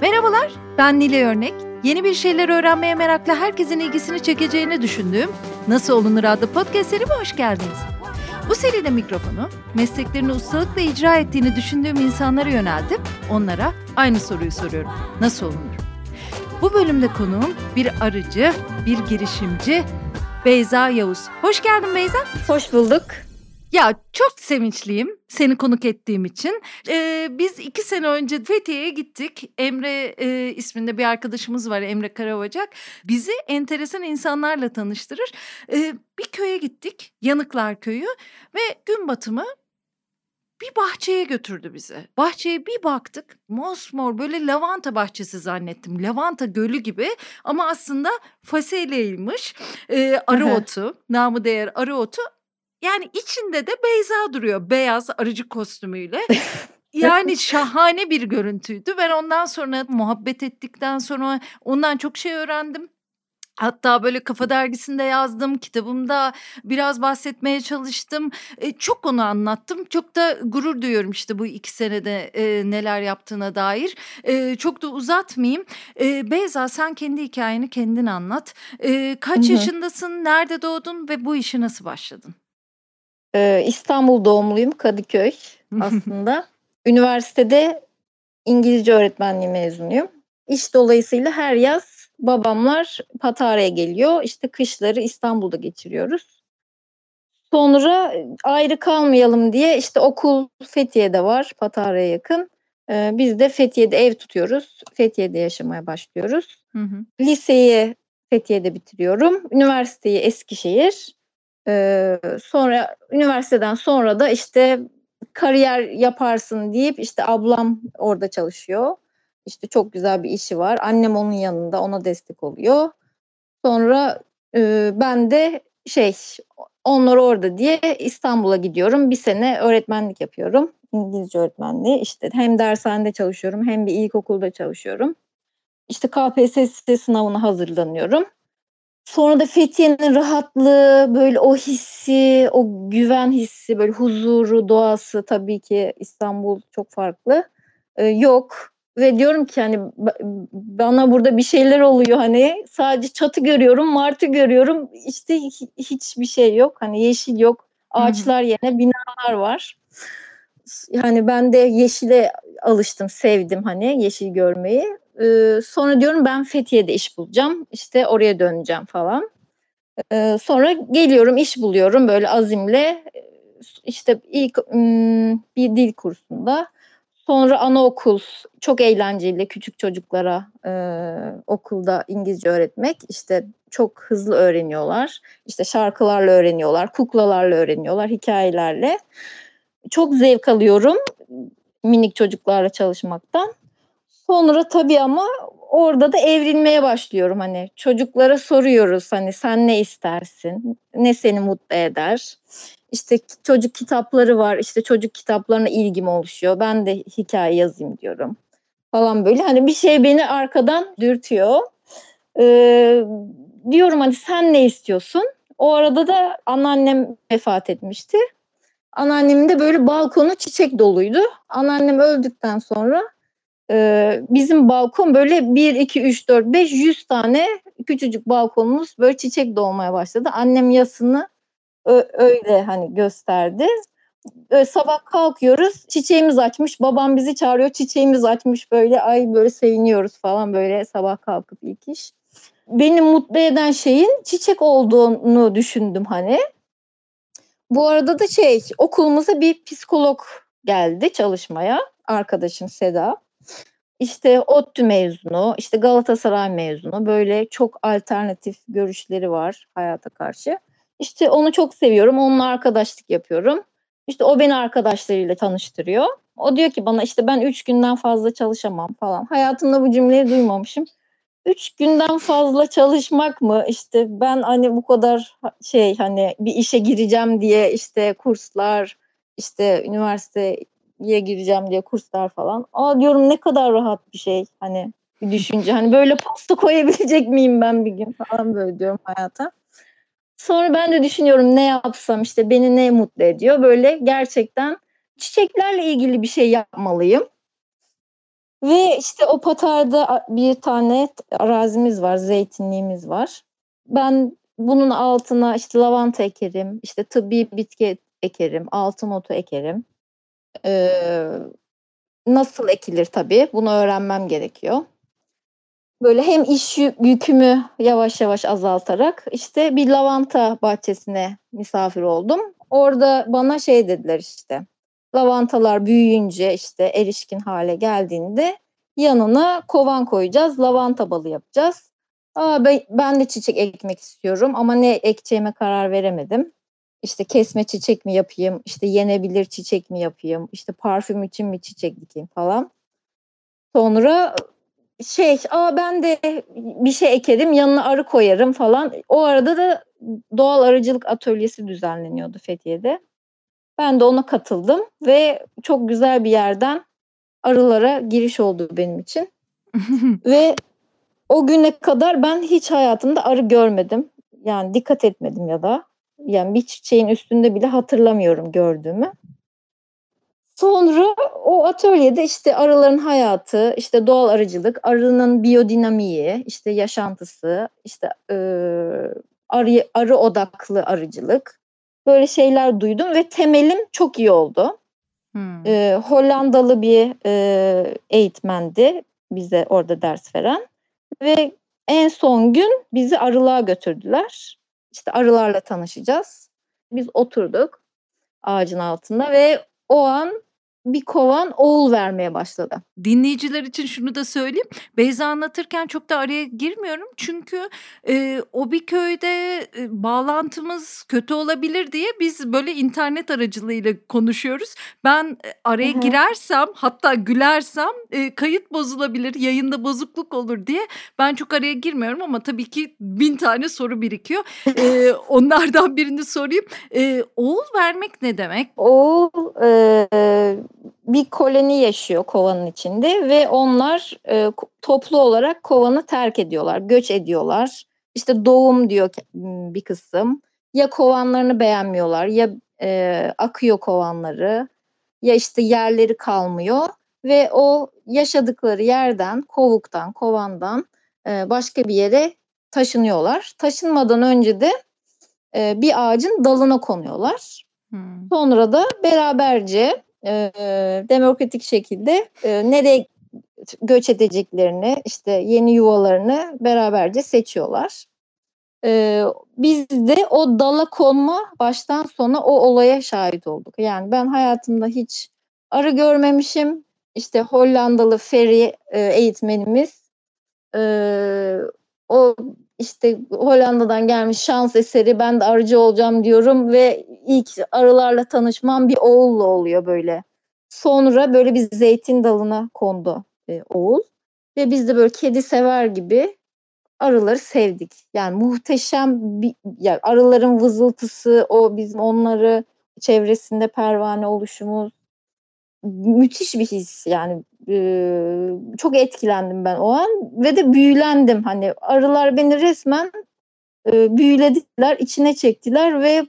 Merhabalar, ben Nile Örnek. Yeni bir şeyler öğrenmeye meraklı herkesin ilgisini çekeceğini düşündüğüm Nasıl Olunur adlı podcast serime hoş geldiniz. Bu seride mikrofonu mesleklerini ustalıkla icra ettiğini düşündüğüm insanlara yöneltip onlara aynı soruyu soruyorum. Nasıl olunur? Bu bölümde konuğum bir arıcı, bir girişimci, Beyza Yavuz. Hoş geldin Beyza. Hoş bulduk. Ya çok sevinçliyim seni konuk ettiğim için. Ee, biz iki sene önce Fethiye'ye gittik. Emre e, isminde bir arkadaşımız var Emre Karavacak. Bizi enteresan insanlarla tanıştırır. Ee, bir köye gittik Yanıklar Köyü ve gün batımı bir bahçeye götürdü bizi. Bahçeye bir baktık mosmor böyle lavanta bahçesi zannettim. Lavanta gölü gibi ama aslında fasulyeymiş. Ee, arı otu, namı değer arı otu yani içinde de Beyza duruyor beyaz arıcı kostümüyle. Yani şahane bir görüntüydü. Ben ondan sonra muhabbet ettikten sonra ondan çok şey öğrendim. Hatta böyle Kafa Dergisi'nde yazdım, kitabımda biraz bahsetmeye çalıştım. E, çok onu anlattım. Çok da gurur duyuyorum işte bu iki senede e, neler yaptığına dair. E, çok da uzatmayayım. E, Beyza sen kendi hikayeni kendin anlat. E, kaç Hı-hı. yaşındasın, nerede doğdun ve bu işe nasıl başladın? Ee, İstanbul doğumluyum, Kadıköy aslında. Üniversitede İngilizce öğretmenliği mezunuyum. İş dolayısıyla her yaz babamlar Patara'ya geliyor. İşte kışları İstanbul'da geçiriyoruz. Sonra ayrı kalmayalım diye işte okul Fethiye'de var, Patara'ya yakın. Ee, biz de Fethiye'de ev tutuyoruz. Fethiye'de yaşamaya başlıyoruz. Hı hı. Liseyi Fethiye'de bitiriyorum. Üniversiteyi Eskişehir. Ee, sonra üniversiteden sonra da işte kariyer yaparsın deyip işte ablam orada çalışıyor. İşte çok güzel bir işi var. Annem onun yanında ona destek oluyor. Sonra e, ben de şey onlar orada diye İstanbul'a gidiyorum. Bir sene öğretmenlik yapıyorum. İngilizce öğretmenliği. İşte hem dershanede çalışıyorum hem bir ilkokulda çalışıyorum. İşte KPSS sınavına hazırlanıyorum. Sonra da Fethiye'nin rahatlığı, böyle o hissi, o güven hissi, böyle huzuru, doğası tabii ki İstanbul çok farklı. Ee, yok ve diyorum ki hani bana burada bir şeyler oluyor hani sadece çatı görüyorum, martı görüyorum. İşte hiçbir şey yok. Hani yeşil yok. Ağaçlar yerine binalar var. Yani ben de yeşile alıştım, sevdim hani yeşil görmeyi. Ee, sonra diyorum ben Fethiye'de iş bulacağım. İşte oraya döneceğim falan. Ee, sonra geliyorum iş buluyorum böyle azimle. İşte ilk ım, bir dil kursunda. Sonra anaokul çok eğlenceli küçük çocuklara e, okulda İngilizce öğretmek. İşte çok hızlı öğreniyorlar. İşte şarkılarla öğreniyorlar, kuklalarla öğreniyorlar, hikayelerle. Çok zevk alıyorum minik çocuklarla çalışmaktan. Sonra tabii ama orada da evrilmeye başlıyorum. Hani çocuklara soruyoruz hani sen ne istersin? Ne seni mutlu eder? İşte çocuk kitapları var. İşte çocuk kitaplarına ilgim oluşuyor. Ben de hikaye yazayım diyorum. Falan böyle hani bir şey beni arkadan dürtüyor. Ee, diyorum hani sen ne istiyorsun? O arada da anneannem vefat etmişti. Anneannemin de böyle balkonu çiçek doluydu. Anneannem öldükten sonra e, bizim balkon böyle 1, 2, 3, 4, 5, 100 tane küçücük balkonumuz böyle çiçek dolmaya başladı. Annem yasını öyle hani gösterdi. Böyle sabah kalkıyoruz çiçeğimiz açmış babam bizi çağırıyor çiçeğimiz açmış böyle ay böyle seviniyoruz falan böyle sabah kalkıp ilk iş. Beni mutlu eden şeyin çiçek olduğunu düşündüm hani. Bu arada da şey okulumuza bir psikolog geldi çalışmaya arkadaşım Seda. İşte ODTÜ mezunu, işte Galatasaray mezunu böyle çok alternatif görüşleri var hayata karşı. İşte onu çok seviyorum. Onunla arkadaşlık yapıyorum. İşte o beni arkadaşlarıyla tanıştırıyor. O diyor ki bana işte ben üç günden fazla çalışamam falan. Hayatımda bu cümleyi duymamışım. Üç günden fazla çalışmak mı? İşte ben hani bu kadar şey hani bir işe gireceğim diye işte kurslar, işte üniversiteye gireceğim diye kurslar falan. Aa diyorum ne kadar rahat bir şey hani bir düşünce. Hani böyle posta koyabilecek miyim ben bir gün falan böyle diyorum hayata. Sonra ben de düşünüyorum ne yapsam işte beni ne mutlu ediyor. Böyle gerçekten çiçeklerle ilgili bir şey yapmalıyım. Ve işte o patarda bir tane arazimiz var, zeytinliğimiz var. Ben bunun altına işte lavanta ekerim, işte tıbbi bitki ekerim, altın otu ekerim. Ee, nasıl ekilir tabii bunu öğrenmem gerekiyor. Böyle hem iş yükümü yavaş yavaş azaltarak işte bir lavanta bahçesine misafir oldum. Orada bana şey dediler işte lavantalar büyüyünce işte erişkin hale geldiğinde yanına kovan koyacağız, lavanta balı yapacağız. Aa, ben, de çiçek ekmek istiyorum ama ne ekeceğime karar veremedim. İşte kesme çiçek mi yapayım, işte yenebilir çiçek mi yapayım, işte parfüm için mi çiçek dikeyim falan. Sonra şey, aa ben de bir şey ekerim, yanına arı koyarım falan. O arada da doğal arıcılık atölyesi düzenleniyordu Fethiye'de. Ben de ona katıldım ve çok güzel bir yerden arılara giriş oldu benim için. ve o güne kadar ben hiç hayatımda arı görmedim. Yani dikkat etmedim ya da. Yani bir çiçeğin üstünde bile hatırlamıyorum gördüğümü. Sonra o atölyede işte arıların hayatı, işte doğal arıcılık, arının biyodinamiği, işte yaşantısı, işte e, arı, arı odaklı arıcılık, böyle şeyler duydum ve temelim çok iyi oldu. Hmm. E, Hollandalı bir e, eğitmendi bize orada ders veren ve en son gün bizi arılığa götürdüler. İşte arılarla tanışacağız. Biz oturduk ağacın altında ve o an bir kovan oğul vermeye başladı. Dinleyiciler için şunu da söyleyeyim. Beyza anlatırken çok da araya girmiyorum. Çünkü e, o bir köyde e, bağlantımız kötü olabilir diye biz böyle internet aracılığıyla konuşuyoruz. Ben e, araya Hı-hı. girersem hatta gülersem e, kayıt bozulabilir, yayında bozukluk olur diye ben çok araya girmiyorum ama tabii ki bin tane soru birikiyor. E, onlardan birini sorayım. E, oğul vermek ne demek? Oğul e, bir koloni yaşıyor kovanın içinde ve onlar e, toplu olarak kovanı terk ediyorlar, göç ediyorlar. İşte doğum diyor bir kısım. Ya kovanlarını beğenmiyorlar ya e, akıyor kovanları ya işte yerleri kalmıyor ve o yaşadıkları yerden, kovuktan, kovandan e, başka bir yere taşınıyorlar. Taşınmadan önce de e, bir ağacın dalına konuyorlar. Hmm. Sonra da beraberce e, demokratik şekilde e, nereye göç edeceklerini, işte yeni yuvalarını beraberce seçiyorlar. E, biz de o dala konma baştan sona o olaya şahit olduk. Yani ben hayatımda hiç arı görmemişim. İşte Hollandalı Ferry e, eğitmenimiz e, o işte Hollanda'dan gelmiş şans eseri ben de arıcı olacağım diyorum ve ilk arılarla tanışmam bir oğulla oluyor böyle. Sonra böyle bir zeytin dalına kondu e, oğul ve biz de böyle kedi sever gibi arıları sevdik. Yani muhteşem bir yani arıların vızıltısı, o bizim onları çevresinde pervane oluşumuz müthiş bir his yani. E, çok etkilendim ben o an ve de büyülendim. Hani arılar beni resmen e, büyülediler içine çektiler ve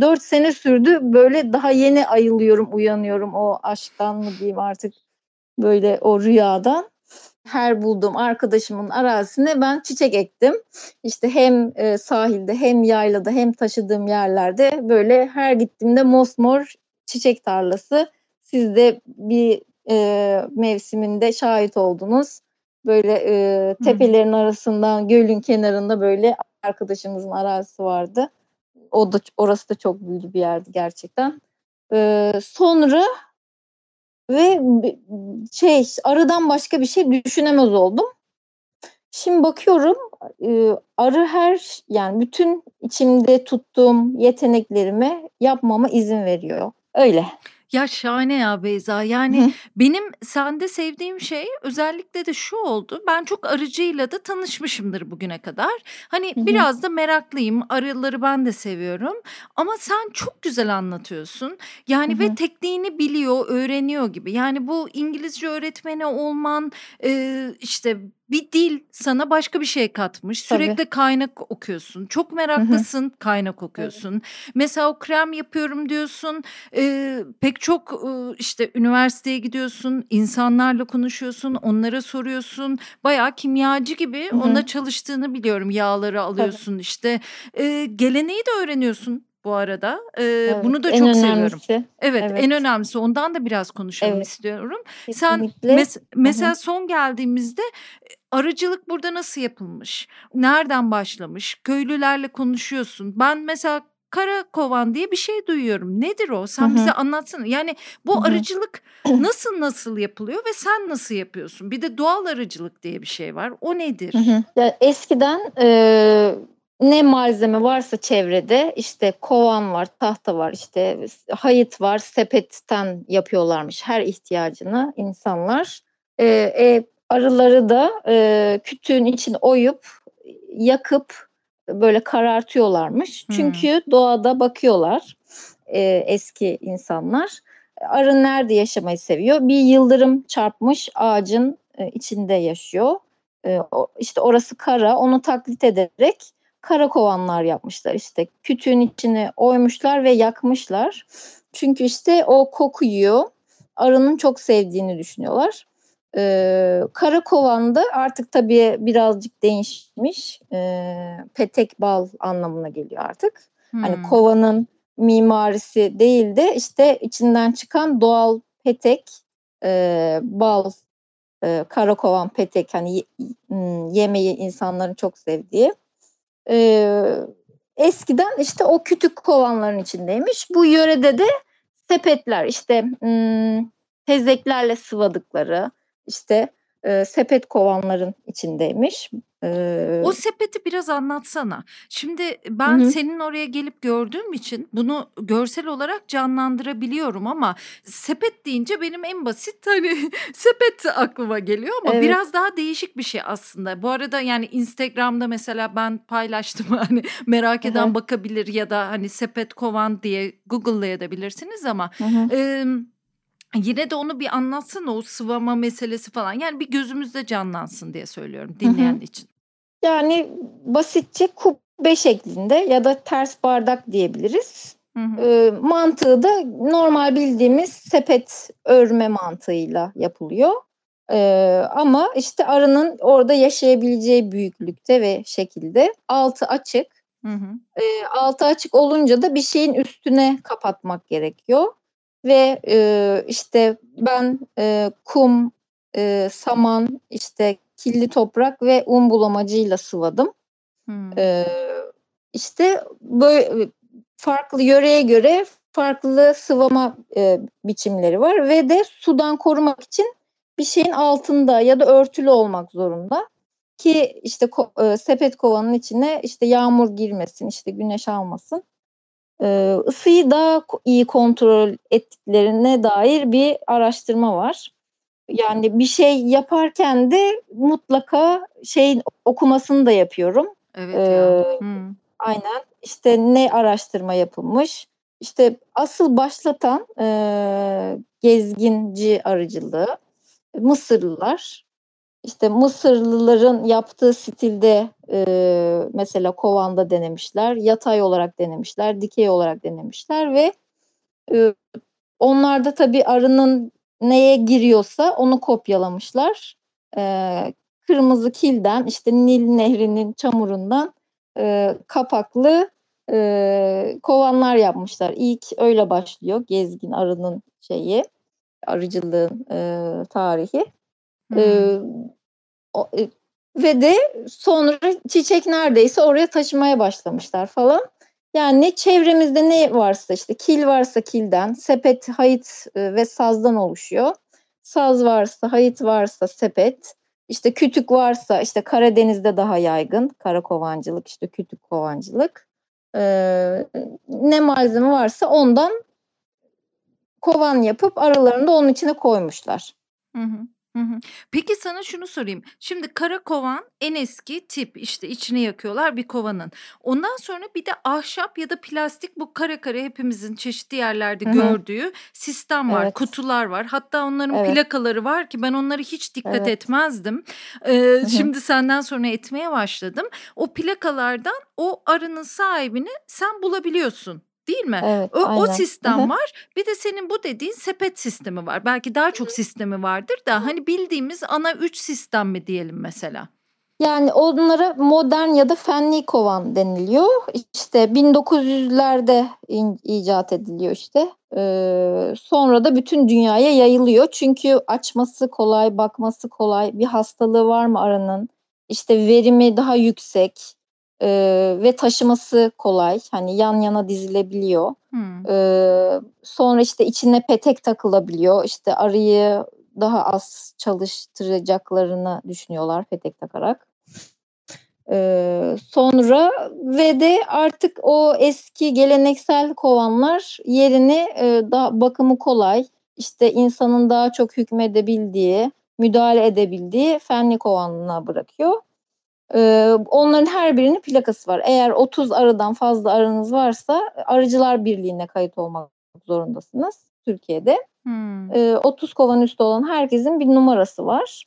dört sene sürdü. Böyle daha yeni ayılıyorum uyanıyorum o aşktan mı diyeyim artık böyle o rüyadan. Her bulduğum arkadaşımın arazisine ben çiçek ektim. İşte hem e, sahilde hem yaylada hem taşıdığım yerlerde böyle her gittiğimde mosmor çiçek tarlası siz de bir e, mevsiminde şahit oldunuz. Böyle e, tepelerin arasından gölün kenarında böyle arkadaşımızın arazisi vardı. O da orası da çok büyülü bir yerdi gerçekten. E, sonra ve şey arıdan başka bir şey düşünemez oldum. Şimdi bakıyorum e, arı her yani bütün içimde tuttuğum yeteneklerimi yapmama izin veriyor. Öyle. Ya şahane ya Beyza. Yani benim sende sevdiğim şey özellikle de şu oldu. Ben çok arıcıyla da tanışmışımdır bugüne kadar. Hani biraz da meraklıyım. Arıları ben de seviyorum. Ama sen çok güzel anlatıyorsun. Yani ve tekniğini biliyor, öğreniyor gibi. Yani bu İngilizce öğretmeni olman, işte bir dil sana başka bir şey katmış. Tabii. Sürekli kaynak okuyorsun. Çok meraklısın, kaynak okuyorsun. Mesela o krem yapıyorum diyorsun. Eee, pek çok, ııı, işte üniversiteye gidiyorsun, insanlarla konuşuyorsun, onlara soruyorsun. Bayağı kimyacı gibi Hı hı. onunla çalıştığını biliyorum. Yağları alıyorsun işte. Eee, geleneği de öğreniyorsun bu arada. Eee, Evet, bunu da çok seviyorum. önemlisi. Evet, Evet. en önemlisi. Ondan da biraz konuşalım Evet. istiyorum. Sen Kesinlikle. mes Hı mesela hı. son geldiğimizde, eee, arıcılık burada nasıl yapılmış? Nereden başlamış? Köylülerle konuşuyorsun. Ben mesela karakovan diye bir şey duyuyorum. Nedir o? Sen bize hı. anlatsana. Yani bu hı. arıcılık nasıl nasıl yapılıyor ve sen nasıl yapıyorsun? Bir de doğal arıcılık diye bir şey var. O nedir? hı. Ya, eskiden, eee, ne malzeme varsa çevrede, işte, kovan var, tahta var, işte, hayıt var, sepetten yapıyorlarmış her ihtiyacını insanlar. Eee, e, arıları da, eee, kütüğün içine oyup, yakıp, böyle karartıyorlarmış. Hımm. Çünkü doğada bakıyorlar, eee, eski insanlar. Arı nerede yaşamayı seviyor? Bir yıldırım çarpmış ağacın, eee, içinde yaşıyor. O işte, orası kara, onu taklit ederek kara kovanlar yapmışlar. İşte, kütüğün içine oymuşlar ve yakmışlar. Çünkü, işte, o kokuyu arının çok sevdiğini düşünüyorlar. Eee, kara kovan da artık tabii birazcık değişmiş. Eee, petek bal anlamına geliyor artık. Hani, Hımm. kovanın mimarisi değil de, işte, içinden çıkan doğal petek, eee, bal, eee, karakovan, petek, hani, y ımm, yemeyi insanların çok sevdiği. Eee, eskiden, işte, o kütük kovanların içindeymiş. Bu yörede de sepetler, işte, ımm, tezeklerle sıvadıkları, işte, eee, sepet kovanların içindeymiş. Eee O sepeti biraz anlatsana. Şimdi ben hı. senin oraya gelip gördüğüm için bunu görsel olarak canlandırabiliyorum ama sepet deyince benim en basit, hani, sepet aklıma geliyor ama Evet. biraz daha değişik bir şey aslında. Bu arada, yani, Instagram'da mesela ben paylaştım, hani, merak eden hı. bakabilir ya da, hani, sepet kovan diye Google'layabilirsiniz ama, Hı hı. Yine de onu bir anlatsana o sıvama meselesi falan. Yani, bir gözümüzde canlansın diye söylüyorum dinleyen için. Yani, basitçe kubbe şeklinde ya da ters bardak diyebiliriz. Hı hı. Eee, mantığı da normal bildiğimiz sepet örme mantığıyla yapılıyor. Eee, ama, işte, arının orada yaşayabileceği büyüklükte ve şekilde. Altı açık. Hı hı. Eee, altı açık olunca da bir şeyin üstüne kapatmak gerekiyor ve, eee, işte, ben, eee, kum, eee, saman, işte, kirli toprak ve un bulamacıyla sıvadım. Hımm. Eee, işte, bö farklı yöreye göre farklı sıvama, eee, biçimleri var ve de sudan korumak için bir şeyin altında ya da örtülü olmak zorunda ki, işte, ko eee, sepet kovanın içine, işte, yağmur girmesin, işte, güneş almasın. Isıyı daha iyi kontrol ettiklerine dair bir araştırma var. Yani, bir şey yaparken de mutlaka şeyin okumasını da yapıyorum. Evet ya. Hımm. aynen. İşte, ne araştırma yapılmış? İşte, asıl başlatan, eee, gezginci arıcılığı Mısırlılar. İşte, Mısırlıların yaptığı stilde, eee, mesela kovanda denemişler, yatay olarak denemişler, dikey olarak denemişler ve, eee, onlar da tabii arının neye giriyorsa onu kopyalamışlar. Eee, kırmızı kilden, işte, Nil Nehri'nin çamurundan, eee, kapaklı, eee, kovanlar yapmışlar. İlk öyle başlıyor gezgin arının şeyi, arıcılığın, eee, tarihi. O eee, ve de sonra çiçek neredeyse oraya taşımaya başlamışlar falan. Yani, çevremizde ne varsa, işte, kil varsa kilden, sepet, hayıt, eee, ve sazdan oluşuyor. Saz varsa, hayıt varsa sepet, işte, kütük varsa, işte, Karadeniz'de daha yaygın karakovancılık, işte, kütük kovancılık. Eee, ne malzeme varsa ondan kovan yapıp aralarını da onun içine koymuşlar. Hı hı. Hı hı. Peki sana şunu sorayım. Şimdi kara kovan en eski tip işte içini yakıyorlar bir kovanın. Ondan sonra bir de ahşap ya da plastik bu kare kare hepimizin çeşitli yerlerde Hı hı. gördüğü sistem var, Evet. kutular var. Hatta onların Evet. plakaları var ki ben onları hiç dikkat Evet. etmezdim. Ee, şimdi senden sonra etmeye başladım. O plakalardan o arının sahibini sen bulabiliyorsun. Değil mi? Evet, O, o aynen. Sistem var. Bir de senin bu dediğin sepet sistemi var. Belki daha çok sistemi vardır da hani bildiğimiz ana üç sistem mi diyelim mesela? Yani onlara modern ya da fenli kovan deniliyor. İşte 1900'lerde in- icat ediliyor işte. Ee, sonra da bütün dünyaya yayılıyor. Çünkü açması kolay, bakması kolay. Bir hastalığı var mı arının? İşte verimi daha yüksek ee, ve taşıması kolay. Hani yan yana dizilebiliyor. Hmm. Ee, sonra işte içine petek takılabiliyor. İşte arıyı daha az çalıştıracaklarını düşünüyorlar petek takarak. Ee, sonra ve de artık o eski geleneksel kovanlar yerini e, daha bakımı kolay, işte insanın daha çok hükmedebildiği, müdahale edebildiği fenli kovanına bırakıyor. Ee, onların her birinin plakası var. Eğer 30 arıdan fazla arınız varsa Arıcılar Birliği'ne kayıt olmak zorundasınız Türkiye'de. Hmm. Ee, 30 kovan üstü olan herkesin bir numarası var.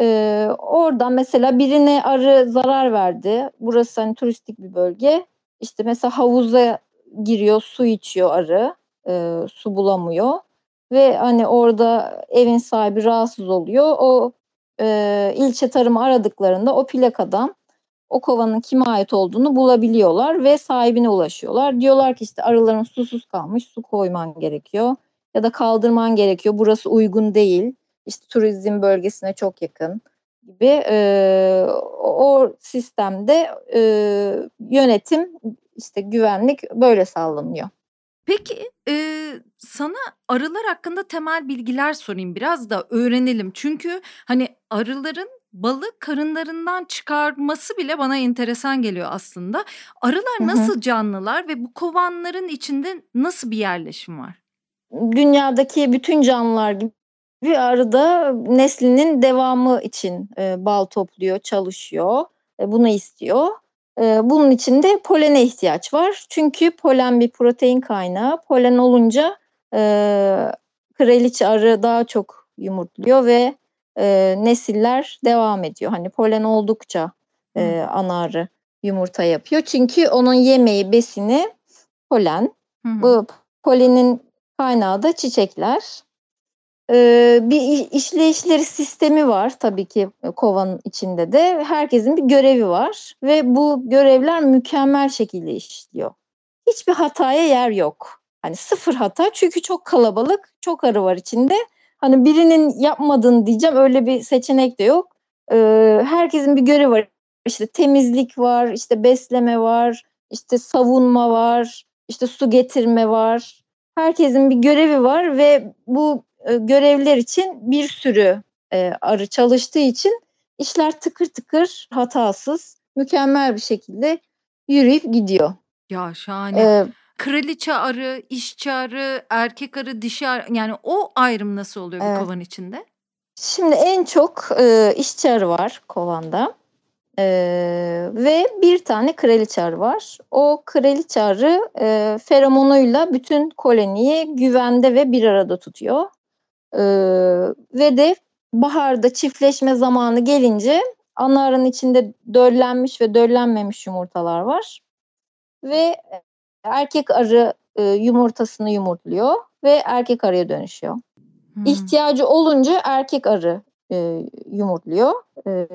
Ee, oradan mesela birine arı zarar verdi. Burası hani turistik bir bölge. İşte mesela havuza giriyor, su içiyor arı. Ee, su bulamıyor. Ve hani orada evin sahibi rahatsız oluyor. O e, ilçe tarımı aradıklarında o plakadan o kovanın kime ait olduğunu bulabiliyorlar ve sahibine ulaşıyorlar. Diyorlar ki işte arıların susuz kalmış, su koyman gerekiyor ya da kaldırman gerekiyor. Burası uygun değil. İşte turizm bölgesine çok yakın gibi e, o sistemde e, yönetim işte güvenlik böyle sağlanıyor. Peki e, sana arılar hakkında temel bilgiler sorayım biraz da öğrenelim. Çünkü hani arıların balı karınlarından çıkarması bile bana enteresan geliyor aslında. Arılar nasıl canlılar ve bu kovanların içinde nasıl bir yerleşim var? Dünyadaki bütün canlılar gibi arı da neslinin devamı için e, bal topluyor, çalışıyor. E, bunu istiyor. E, bunun için de polene ihtiyaç var. Çünkü polen bir protein kaynağı. Polen olunca e, kraliçe arı daha çok yumurtluyor ve e, nesiller devam ediyor. Hani polen oldukça e, ana arı yumurta yapıyor. Çünkü onun yemeği, besini polen. Hı hı. Bu polenin kaynağı da çiçekler. Ee, bir işleyişleri sistemi var tabii ki e, kovanın içinde de. Herkesin bir görevi var ve bu görevler mükemmel şekilde işliyor. Hiçbir hataya yer yok. Hani sıfır hata çünkü çok kalabalık, çok arı var içinde. Hani birinin yapmadığını diyeceğim öyle bir seçenek de yok. Ee, herkesin bir görevi var. İşte temizlik var, işte besleme var, işte savunma var, işte su getirme var. Herkesin bir görevi var ve bu e, görevler için bir sürü e, arı çalıştığı için işler tıkır tıkır hatasız, mükemmel bir şekilde yürüyüp gidiyor. Ya şahane. Ee, Kraliçe arı, işçi arı, erkek arı, dişi arı yani o ayrım nasıl oluyor bir Evet. kovan içinde? Şimdi en çok e, işçi arı var kovanda. E, ve bir tane kraliçe arı var. O kraliçe arı e, feromonuyla bütün koloniyi güvende ve bir arada tutuyor. E, ve de baharda çiftleşme zamanı gelince ana arının içinde döllenmiş ve döllenmemiş yumurtalar var. Ve erkek arı e, yumurtasını yumurtluyor ve erkek arıya dönüşüyor. Hmm. İhtiyacı olunca erkek arı e, yumurtluyor. E,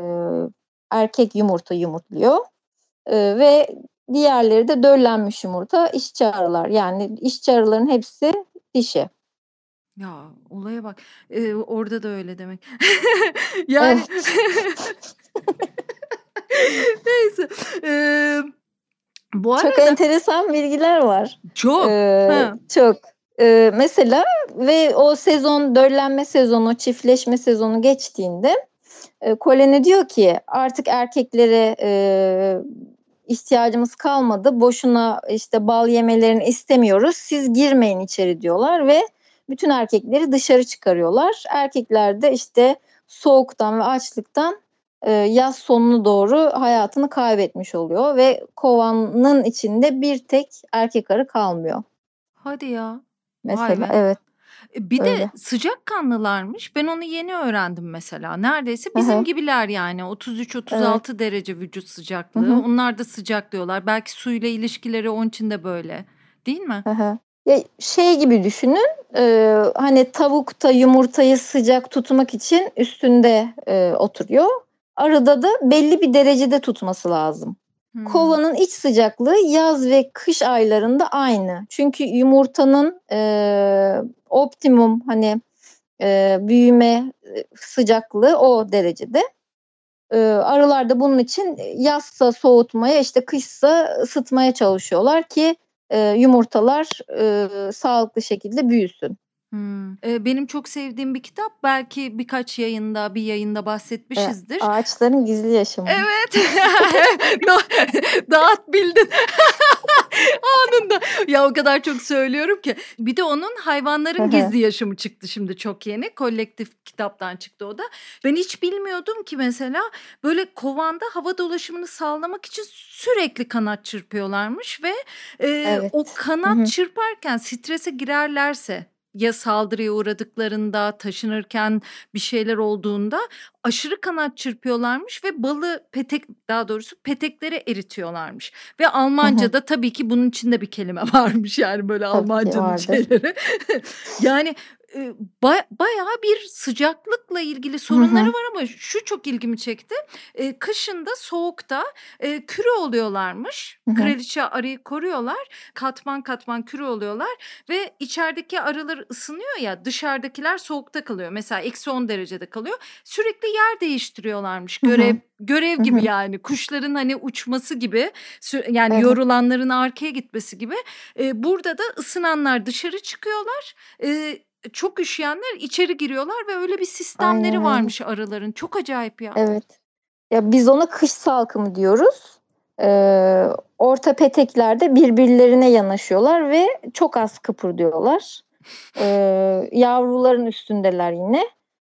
erkek yumurta yumurtluyor. E, ve diğerleri de döllenmiş yumurta işçi arılar. Yani işçi arıların hepsi dişi. Ya olaya bak. Ee, orada da öyle demek. yani neyse. Ee, bu Çok arada enteresan bilgiler var. çok. Ee, Ha. çok. Ee, mesela ve o sezon döllenme sezonu, çiftleşme sezonu geçtiğinde e, koloni diyor ki artık erkeklere e, ihtiyacımız kalmadı. Boşuna işte bal yemelerini istemiyoruz. Siz girmeyin içeri diyorlar ve bütün erkekleri dışarı çıkarıyorlar. Erkekler de işte soğuktan ve açlıktan e, yaz sonunu doğru hayatını kaybetmiş oluyor ve kovanın içinde bir tek erkek arı kalmıyor. Hadi ya. Mesela evet. E, bir Öyle. de sıcakkanlılarmış. Ben onu yeni öğrendim mesela. Neredeyse bizim Hı-hı. gibiler yani. 33-36 evet. derece vücut sıcaklığı. Hı-hı. Onlar da sıcaklıyorlar. Belki suyla ilişkileri onun için de böyle. Değil mi? Hı-hı. Ya şey gibi düşünün. E, hani tavukta yumurtayı sıcak tutmak için üstünde e, oturuyor. Arada da belli bir derecede tutması lazım. Hmm. Kovanın iç sıcaklığı yaz ve kış aylarında aynı. Çünkü yumurtanın e, optimum hani e, büyüme sıcaklığı o derecede. E, arılar da bunun için yazsa soğutmaya işte kışsa ısıtmaya çalışıyorlar ki e, yumurtalar e, sağlıklı şekilde büyüsün. Hımm. Eee, benim çok sevdiğim bir kitap. Belki birkaç yayında, bir yayında bahsetmişizdir. Eee, Ağaçların Gizli Yaşamı. Evet. Da dağıt bildin. Anında. Ya o kadar çok söylüyorum ki. Bir de onun Hayvanların Gizli Yaşamı çıktı şimdi çok yeni. Kolektif kitaptan çıktı o da. Ben hiç bilmiyordum ki mesela böyle kovanda hava dolaşımını sağlamak için sürekli kanat çırpıyorlarmış ve, eee, Evet. o kanat çırparken strese girerlerse ya saldırıya uğradıklarında, taşınırken bir şeyler olduğunda aşırı kanat çırpıyorlarmış ve balı petek daha doğrusu peteklere eritiyorlarmış. Ve Almanca'da tabii ki bunun içinde bir kelime varmış yani böyle Almancanın şeyleri. yani ba- bayağı bir sıcaklıkla ilgili sorunları var ama şu çok ilgimi çekti. E, kışında soğukta e, küre oluyorlarmış. Kraliçe arıyı koruyorlar. Katman katman küre oluyorlar ve içerideki arılar ısınıyor ya dışarıdakiler soğukta kalıyor. Mesela eksi 10 derecede kalıyor. Sürekli yer değiştiriyorlarmış. Görev görev gibi yani kuşların hani uçması gibi yani evet. yorulanların arkaya gitmesi gibi. E, burada da ısınanlar dışarı çıkıyorlar. E, çok üşüyenler içeri giriyorlar ve öyle bir sistemleri Aynen varmış arıların. Çok acayip ya. Evet. Ya biz ona kış salkımı diyoruz. Ee, orta peteklerde birbirlerine yanaşıyorlar ve çok az kıpırdıyorlar. Ee, yavruların üstündeler yine.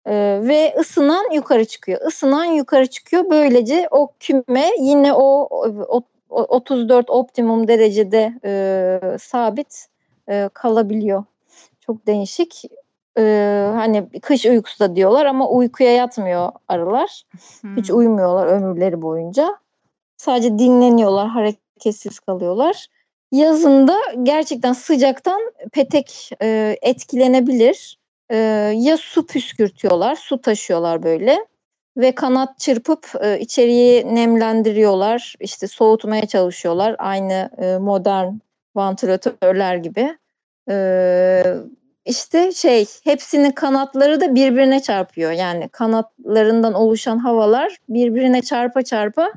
Ee, ve ısınan yukarı çıkıyor. Isınan yukarı çıkıyor. Böylece o küme yine o, o, o 34 optimum derecede e, sabit e, kalabiliyor. Çok değişik. Ee, hani kış uykusu da diyorlar ama uykuya yatmıyor arılar. Hmm. Hiç uyumuyorlar ömürleri boyunca. Sadece dinleniyorlar, hareketsiz kalıyorlar. Yazında gerçekten sıcaktan petek e, etkilenebilir. E, ya su püskürtüyorlar, su taşıyorlar böyle ve kanat çırpıp e, içeriği nemlendiriyorlar. İşte soğutmaya çalışıyorlar. Aynı e, modern vantilatörler gibi. Ee, işte şey hepsinin kanatları da birbirine çarpıyor. Yani kanatlarından oluşan havalar birbirine çarpa çarpa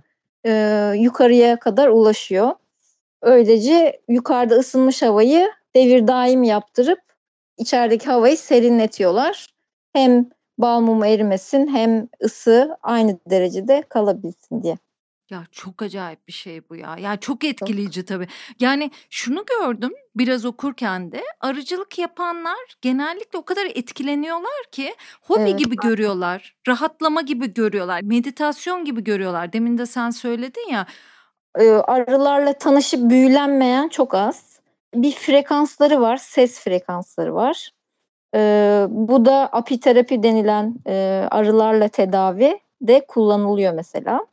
e, yukarıya kadar ulaşıyor. Öylece yukarıda ısınmış havayı devir daim yaptırıp içerideki havayı serinletiyorlar. Hem bal mumu erimesin hem ısı aynı derecede kalabilsin diye. Ya, çok acayip bir şey bu ya. Ya, çok Çok. etkileyici tabii. Yani, şunu gördüm biraz okurken de, arıcılık yapanlar genellikle o kadar etkileniyorlar ki hobi Evet. gibi görüyorlar, rahatlama gibi görüyorlar, meditasyon gibi görüyorlar. Demin de sen söyledin ya. Arılarla tanışıp büyülenmeyen çok az. Bir frekansları var, ses frekansları var. Bu da apiterapi denilen, arılarla tedavi de kullanılıyor mesela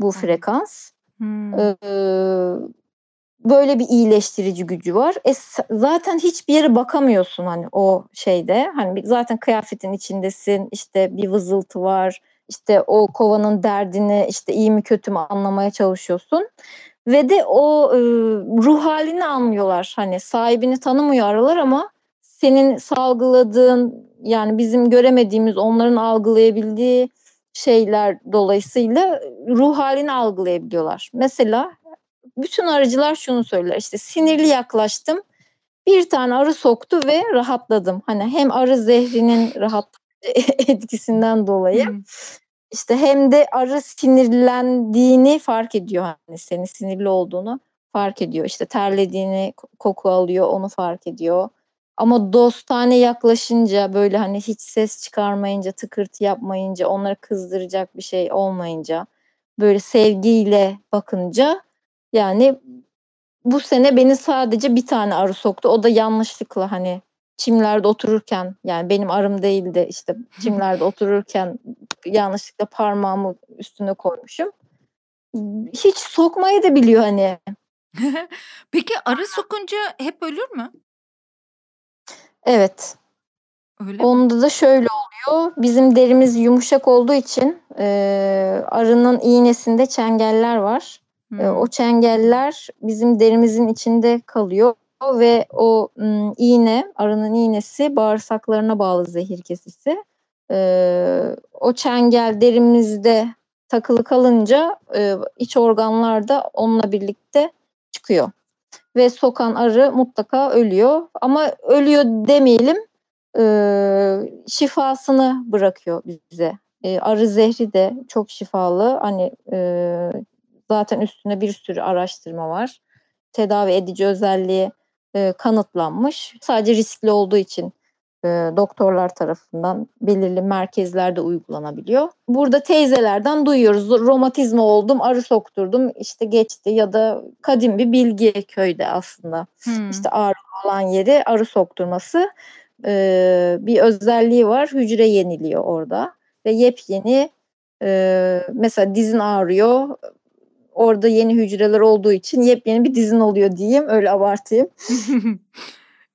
bu frekans. Hmm. Ee, böyle bir iyileştirici gücü var. E, zaten hiçbir yere bakamıyorsun hani o şeyde. Hani zaten kıyafetin içindesin. işte bir vızıltı var. İşte o kovanın derdini işte iyi mi kötü mü anlamaya çalışıyorsun. Ve de o e, ruh halini anlıyorlar. Hani sahibini tanımıyor aralar ama senin salgıladığın yani bizim göremediğimiz onların algılayabildiği şeyler dolayısıyla ruh halini algılayabiliyorlar. Mesela bütün arıcılar şunu söyler işte sinirli yaklaştım bir tane arı soktu ve rahatladım. Hani hem arı zehrinin rahat etkisinden dolayı hmm. işte hem de arı sinirlendiğini fark ediyor hani senin sinirli olduğunu fark ediyor. İşte terlediğini koku alıyor onu fark ediyor. Ama dostane yaklaşınca böyle hani hiç ses çıkarmayınca, tıkırtı yapmayınca, onları kızdıracak bir şey olmayınca, böyle sevgiyle bakınca yani bu sene beni sadece bir tane arı soktu. O da yanlışlıkla hani çimlerde otururken yani benim arım değildi işte çimlerde otururken yanlışlıkla parmağımı üstüne koymuşum. Hiç sokmayı da biliyor hani. Peki arı sokunca hep ölür mü? Evet. Öyle Onda mi? da şöyle oluyor. Bizim derimiz yumuşak olduğu için e, arının iğnesinde çengeller var. Hmm. E, o çengeller bizim derimizin içinde kalıyor ve o m, iğne, arının iğnesi bağırsaklarına bağlı zehir kesisi. E, o çengel derimizde takılı kalınca e, iç organlarda onunla birlikte çıkıyor. Ve sokan arı mutlaka ölüyor. Ama ölüyor demeyelim, e, şifasını bırakıyor bize. E, arı zehri de çok şifalı. Hani e, zaten üstüne bir sürü araştırma var. Tedavi edici özelliği e, kanıtlanmış. Sadece riskli olduğu için e, doktorlar tarafından belirli merkezlerde uygulanabiliyor. Burada teyzelerden duyuyoruz. Romatizma oldum, arı sokturdum, işte geçti ya da kadim bir bilgi köyde aslında. Hmm. İşte ağrı olan yeri arı sokturması e, bir özelliği var. Hücre yeniliyor orada ve yepyeni e, mesela dizin ağrıyor orada yeni hücreler olduğu için yepyeni bir dizin oluyor diyeyim. Öyle abartayım.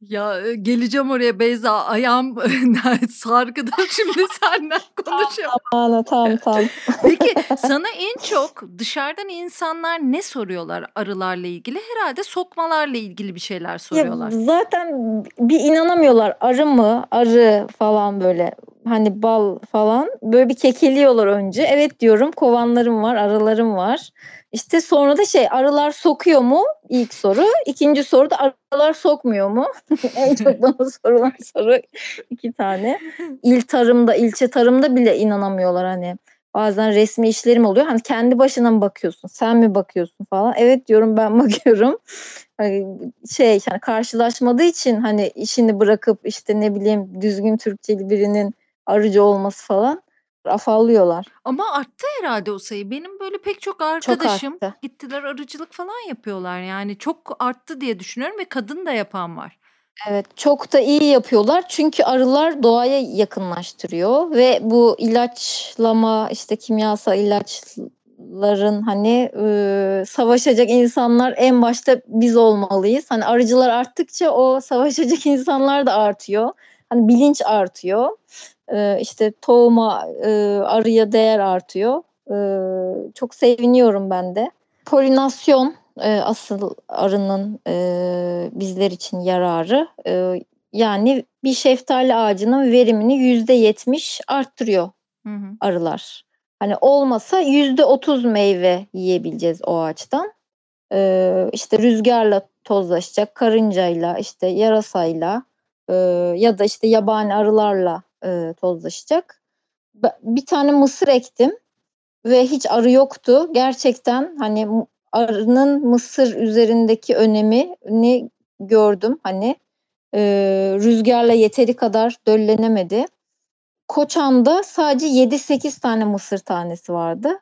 Ya geleceğim oraya Beyza ayağım sargıda şimdi senden konuşuyorum. Tamam tamam tamam. Peki sana en çok dışarıdan insanlar ne soruyorlar arılarla ilgili? Herhalde sokmalarla ilgili bir şeyler soruyorlar. Ya zaten bir inanamıyorlar arı mı arı falan böyle hani bal falan böyle bir kekeliyorlar önce. Evet diyorum kovanlarım var arılarım var. İşte sonra da şey arılar sokuyor mu? İlk soru. İkinci soru da arılar sokmuyor mu? en çok bana sorulan soru iki tane. İl tarımda, ilçe tarımda bile inanamıyorlar hani. Bazen resmi işlerim oluyor. Hani kendi başına mı bakıyorsun? Sen mi bakıyorsun falan? Evet diyorum ben bakıyorum. Hani şey hani karşılaşmadığı için hani işini bırakıp işte ne bileyim düzgün Türkçeli birinin arıcı olması falan afallıyorlar. Ama arttı herhalde o sayı. Benim böyle pek çok arkadaşım çok gittiler arıcılık falan yapıyorlar. Yani çok arttı diye düşünüyorum ve kadın da yapan var. Evet çok da iyi yapıyorlar çünkü arılar doğaya yakınlaştırıyor ve bu ilaçlama işte kimyasal ilaçların hani e, savaşacak insanlar en başta biz olmalıyız. Hani arıcılar arttıkça o savaşacak insanlar da artıyor. Hani bilinç artıyor e, işte tohuma e, arıya değer artıyor. E, çok seviniyorum ben de. Polinasyon e, asıl arının e, bizler için yararı. E, yani bir şeftali ağacının verimini yüzde yetmiş arttırıyor hı hı. arılar. Hani olmasa yüzde otuz meyve yiyebileceğiz o ağaçtan. Ee, işte rüzgarla tozlaşacak, karıncayla, işte yarasayla e, ya da işte yabani arılarla e, tozlaşacak. Bir tane mısır ektim ve hiç arı yoktu. Gerçekten hani arının mısır üzerindeki önemini gördüm. Hani e, rüzgarla yeteri kadar döllenemedi. Koçan'da sadece 7-8 tane mısır tanesi vardı.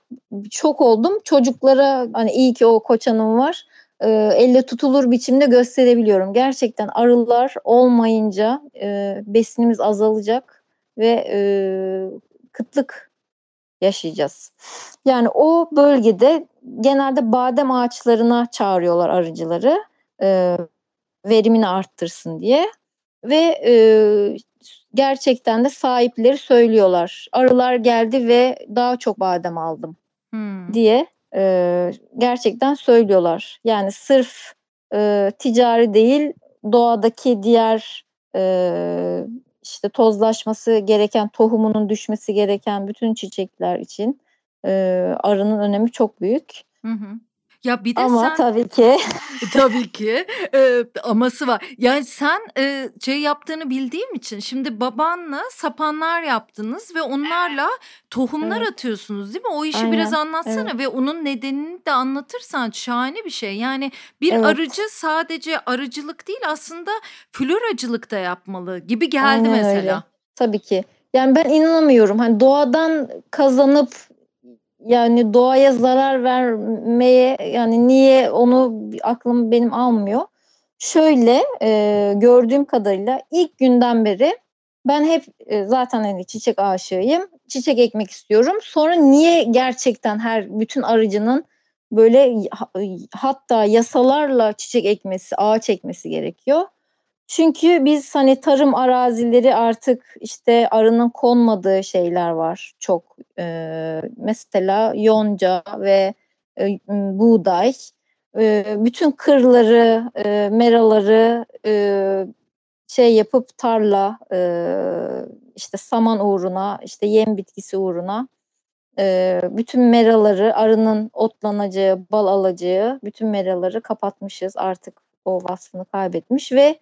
Çok oldum. Çocuklara hani iyi ki o koçanım var. E, elle tutulur biçimde gösterebiliyorum. Gerçekten arılar olmayınca e, besinimiz azalacak ve e, kıtlık yaşayacağız. Yani o bölgede genelde badem ağaçlarına çağırıyorlar arıcıları e, verimini arttırsın diye ve e, gerçekten de sahipleri söylüyorlar. Arılar geldi ve daha çok badem aldım hmm. diye e, gerçekten söylüyorlar. Yani sırf e, ticari değil doğadaki diğer e, işte tozlaşması gereken, tohumunun düşmesi gereken bütün çiçekler için e, arının önemi çok büyük. Hı hı. Ya bir de Ama sen tabii ki tabii ki e, aması var. Yani sen e, şey yaptığını bildiğim için şimdi babanla sapanlar yaptınız ve onlarla tohumlar Evet. atıyorsunuz değil mi? O işi biraz Aynen. anlatsana Evet. ve onun nedenini de anlatırsan şahane bir şey. Yani bir Evet. arıcı sadece arıcılık değil aslında floracılık da yapmalı gibi geldi Aynen öyle. mesela. Tabii ki. Yani ben inanamıyorum. Hani doğadan kazanıp yani doğaya zarar vermeye yani niye onu aklım benim almıyor. Şöyle e, gördüğüm kadarıyla ilk günden beri ben hep e, zaten hani çiçek aşığıyım. Çiçek ekmek istiyorum. Sonra niye gerçekten her bütün arıcının böyle ha- hatta yasalarla çiçek ekmesi, ağaç ekmesi gerekiyor. Çünkü biz hani tarım arazileri artık işte arının konmadığı şeyler var çok. Ee, mesela yonca ve e, buğday. Ee, bütün kırları, e, meraları e, şey yapıp tarla, e, işte saman uğruna, işte yem bitkisi uğruna e, bütün meraları, arının otlanacağı, bal alacağı bütün meraları kapatmışız. Artık o vasfını kaybetmiş ve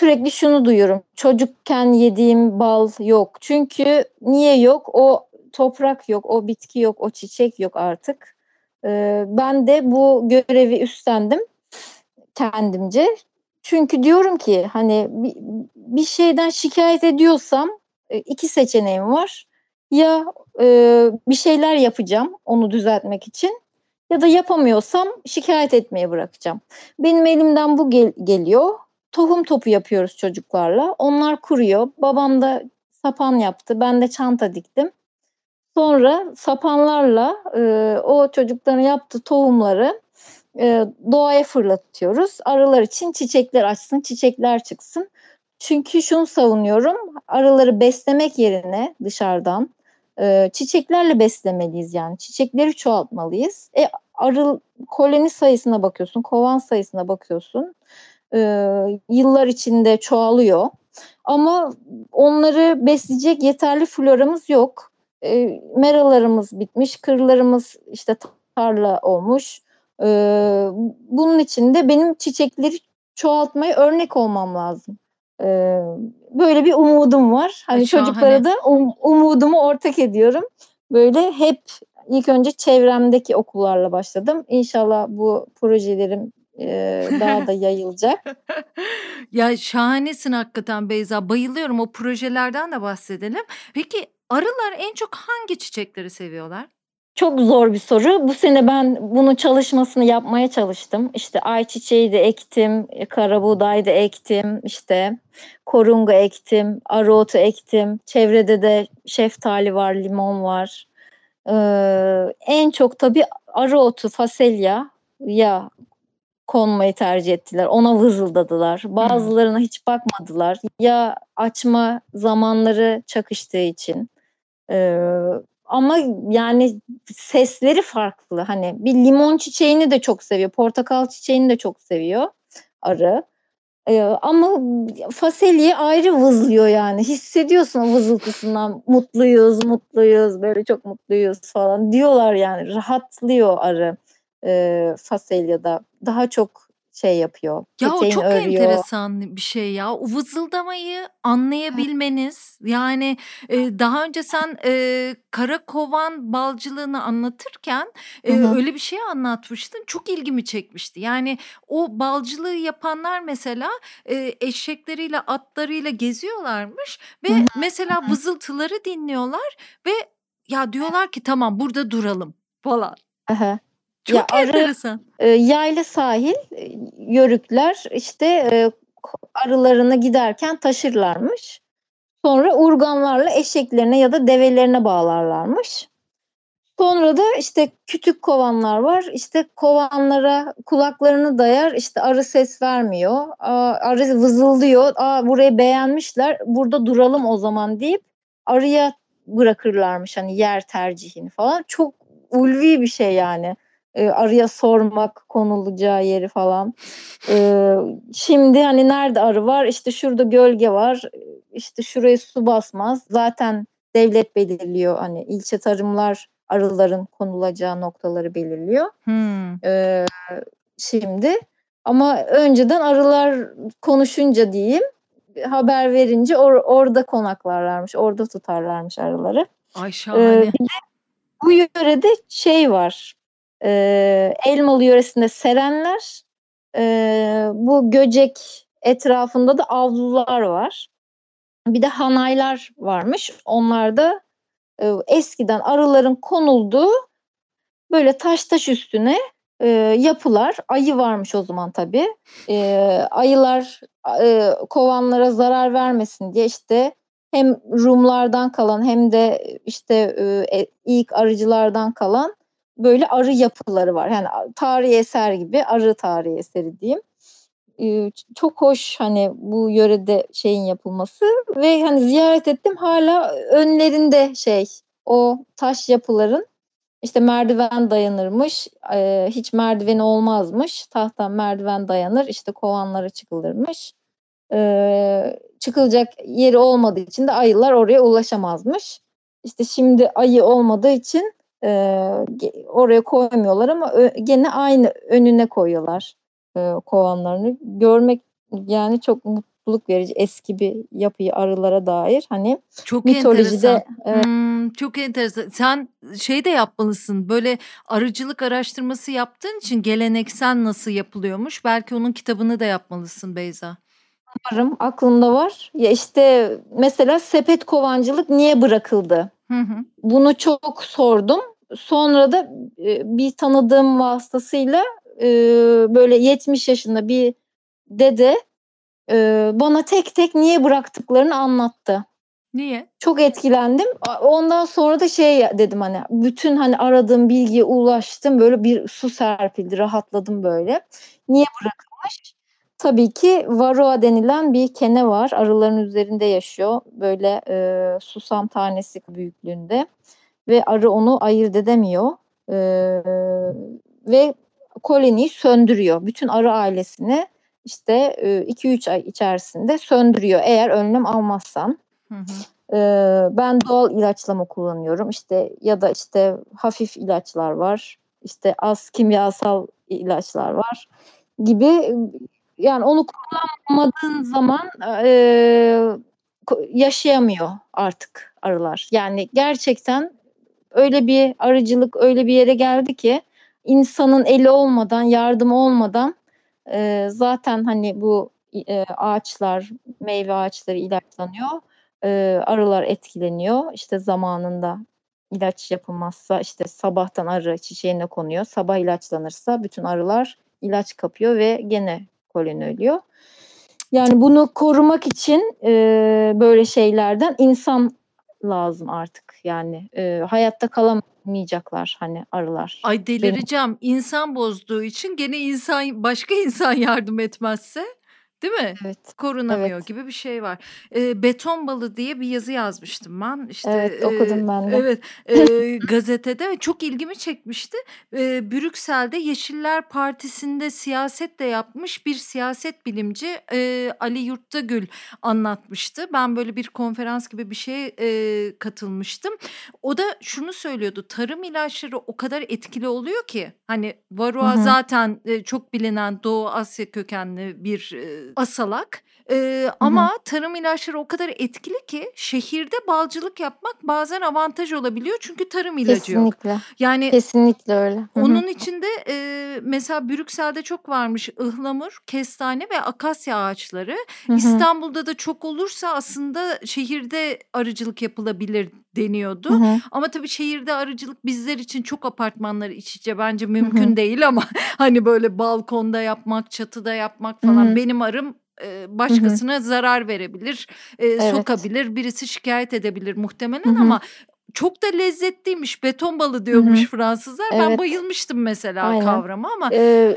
sürekli şunu duyuyorum. Çocukken yediğim bal yok. Çünkü niye yok? O toprak yok, o bitki yok, o çiçek yok artık. Ee, ben de bu görevi üstlendim kendimce. Çünkü diyorum ki hani bir, bir şeyden şikayet ediyorsam e, iki seçeneğim var. Ya e, bir şeyler yapacağım onu düzeltmek için ya da yapamıyorsam şikayet etmeye bırakacağım. Benim elimden bu gel- geliyor tohum topu yapıyoruz çocuklarla. Onlar kuruyor. Babam da sapan yaptı. Ben de çanta diktim. Sonra sapanlarla e, o çocukların yaptığı tohumları e, doğaya fırlatıyoruz. Arılar için çiçekler açsın, çiçekler çıksın. Çünkü şunu savunuyorum. Arıları beslemek yerine dışarıdan e, çiçeklerle beslemeliyiz yani. Çiçekleri çoğaltmalıyız. E, arı koloni sayısına bakıyorsun, kovan sayısına bakıyorsun e, yıllar içinde çoğalıyor. Ama onları besleyecek yeterli floramız yok. E, meralarımız bitmiş, kırlarımız işte tarla olmuş. E, bunun için de benim çiçekleri çoğaltmaya örnek olmam lazım. E, böyle bir umudum var. Hani Şahane. çocuklara da um, umudumu ortak ediyorum. Böyle hep ilk önce çevremdeki okullarla başladım. İnşallah bu projelerim e, daha da yayılacak. ya şahanesin hakikaten Beyza. Bayılıyorum o projelerden de bahsedelim. Peki arılar en çok hangi çiçekleri seviyorlar? Çok zor bir soru. Bu sene ben bunun çalışmasını yapmaya çalıştım. İşte ayçiçeği de ektim, kara buğday da ektim, işte korunga ektim, arotu ektim. Çevrede de şeftali var, limon var. Ee, en çok tabii arotu, faselya ya konmayı tercih ettiler. Ona vızıldadılar. Bazılarına hiç bakmadılar. Ya açma zamanları çakıştığı için. Ee, ama yani sesleri farklı. Hani bir limon çiçeğini de çok seviyor. Portakal çiçeğini de çok seviyor arı. Ee, ama fasulye ayrı vızlıyor yani. Hissediyorsun o vızıltısından mutluyuz, mutluyuz, böyle çok mutluyuz falan diyorlar yani. Rahatlıyor arı e, fasulyede. Daha çok şey yapıyor. Ya o çok örüyor. enteresan bir şey ya. O vızıldamayı anlayabilmeniz yani e, daha önce sen e, kara kovan balcılığını anlatırken e, öyle bir şey anlatmıştın. Çok ilgimi çekmişti. Yani o balcılığı yapanlar mesela e, eşekleriyle atlarıyla geziyorlarmış ve mesela vızıltıları dinliyorlar ve ya diyorlar ki tamam burada duralım falan. Aha. Çok Ya arı enteresan. e, yayla sahil e, yörükler işte e, arılarını giderken taşırlarmış. Sonra urganlarla eşeklerine ya da develerine bağlarlarmış. Sonra da işte kütük kovanlar var. İşte kovanlara kulaklarını dayar. İşte arı ses vermiyor. Aa, arı vızıldıyor. Aa, burayı beğenmişler. Burada duralım o zaman deyip arıya bırakırlarmış hani yer tercihini falan. Çok ulvi bir şey yani. Ee, arıya sormak konulacağı yeri falan. Ee, şimdi hani nerede arı var? İşte şurada gölge var. İşte şuraya su basmaz. Zaten devlet belirliyor. Hani ilçe tarımlar arıların konulacağı noktaları belirliyor. Hmm. Ee, şimdi ama önceden arılar konuşunca diyeyim haber verince or- orada konaklarlarmış, orada tutarlarmış arıları. Ay şahane. Ee, bu yörede şey var. E, Elmalı yöresinde serenler, e, bu göcek etrafında da avlular var. Bir de hanaylar varmış. Onlar da e, eskiden arıların konulduğu böyle taş taş üstüne e, yapılar. Ayı varmış o zaman tabii. E, ayılar e, kovanlara zarar vermesin diye işte hem Rumlardan kalan hem de işte e, ilk arıcılardan kalan böyle arı yapıları var. Yani tarihi eser gibi arı tarihi eseri diyeyim. E, çok hoş hani bu yörede şeyin yapılması ve hani ziyaret ettim hala önlerinde şey o taş yapıların işte merdiven dayanırmış, e, hiç merdiveni olmazmış, tahttan merdiven dayanır, işte kovanlara çıkılırmış. E, çıkılacak yeri olmadığı için de ayılar oraya ulaşamazmış. İşte şimdi ayı olmadığı için e, oraya koymuyorlar ama ö, gene aynı önüne koyuyorlar e, kovanlarını. Görmek yani çok mutluluk verici eski bir yapıyı arılara dair hani çok mitolojide enteresan. Hmm, çok enteresan. Sen şey de yapmalısın. Böyle arıcılık araştırması yaptığın için geleneksel nasıl yapılıyormuş. Belki onun kitabını da yapmalısın Beyza. Varım, aklımda var. Ya işte mesela sepet kovancılık niye bırakıldı? Hı hı. Bunu çok sordum. Sonra da e, bir tanıdığım vasıtasıyla e, böyle 70 yaşında bir dede e, bana tek tek niye bıraktıklarını anlattı. Niye? Çok etkilendim. Ondan sonra da şey dedim hani bütün hani aradığım bilgiye ulaştım. Böyle bir su serpildi, rahatladım böyle. Niye bırakılmış? Tabii ki varroa denilen bir kene var. Arıların üzerinde yaşıyor. Böyle e, susam tanesi büyüklüğünde. Ve arı onu ayırt edemiyor. E, ve koloniyi söndürüyor. Bütün arı ailesini işte 2-3 ay içerisinde söndürüyor eğer önlem almazsan. Hı hı. ben doğal ilaçlama kullanıyorum. İşte ya da işte hafif ilaçlar var. İşte az kimyasal ilaçlar var gibi yani onu kullanmadığın zaman e, yaşayamıyor artık arılar. Yani gerçekten öyle bir arıcılık öyle bir yere geldi ki insanın eli olmadan, yardım olmadan e, zaten hani bu e, ağaçlar, meyve ağaçları ilaçlanıyor. E, arılar etkileniyor. İşte zamanında ilaç yapılmazsa işte sabahtan arı çiçeğine konuyor. Sabah ilaçlanırsa bütün arılar ilaç kapıyor ve gene koloni ölüyor. Yani bunu korumak için e, böyle şeylerden insan lazım artık. Yani e, hayatta kalamayacaklar hani arılar. Ay delireceğim. Benim... İnsan bozduğu için gene insan başka insan yardım etmezse Değil mi? Evet. Korunamıyor evet. gibi bir şey var. E, beton balı diye bir yazı yazmıştım ben. İşte, evet okudum e, ben de. Evet e, gazetede ve çok ilgimi çekmişti. E, Brüksel'de Yeşiller Partisi'nde siyaset de yapmış bir siyaset bilimci e, Ali Yurttagül anlatmıştı. Ben böyle bir konferans gibi bir şeye e, katılmıştım. O da şunu söylüyordu. Tarım ilaçları o kadar etkili oluyor ki hani varroa zaten e, çok bilinen Doğu Asya kökenli bir e, asalak. Ee, ama tarım ilaçları o kadar etkili ki şehirde balcılık yapmak bazen avantaj olabiliyor çünkü tarım ilacı Kesinlikle. yok. Yani Kesinlikle öyle. Hı hı. onun içinde e, mesela Brüksel'de çok varmış ıhlamur, kestane ve akasya ağaçları. Hı hı. İstanbul'da da çok olursa aslında şehirde arıcılık yapılabilir deniyordu. Hı hı. Ama tabii şehirde arıcılık bizler için çok apartmanları iç içe bence mümkün hı hı. değil ama hani böyle balkonda yapmak, çatıda yapmak falan hı hı. benim arım başkasına Hı-hı. zarar verebilir, evet. sokabilir, birisi şikayet edebilir muhtemelen Hı-hı. ama çok da lezzetliymiş. Beton balı diyormuş Hı-hı. Fransızlar. Evet. Ben bayılmıştım mesela Aynen. kavrama ama. Ee.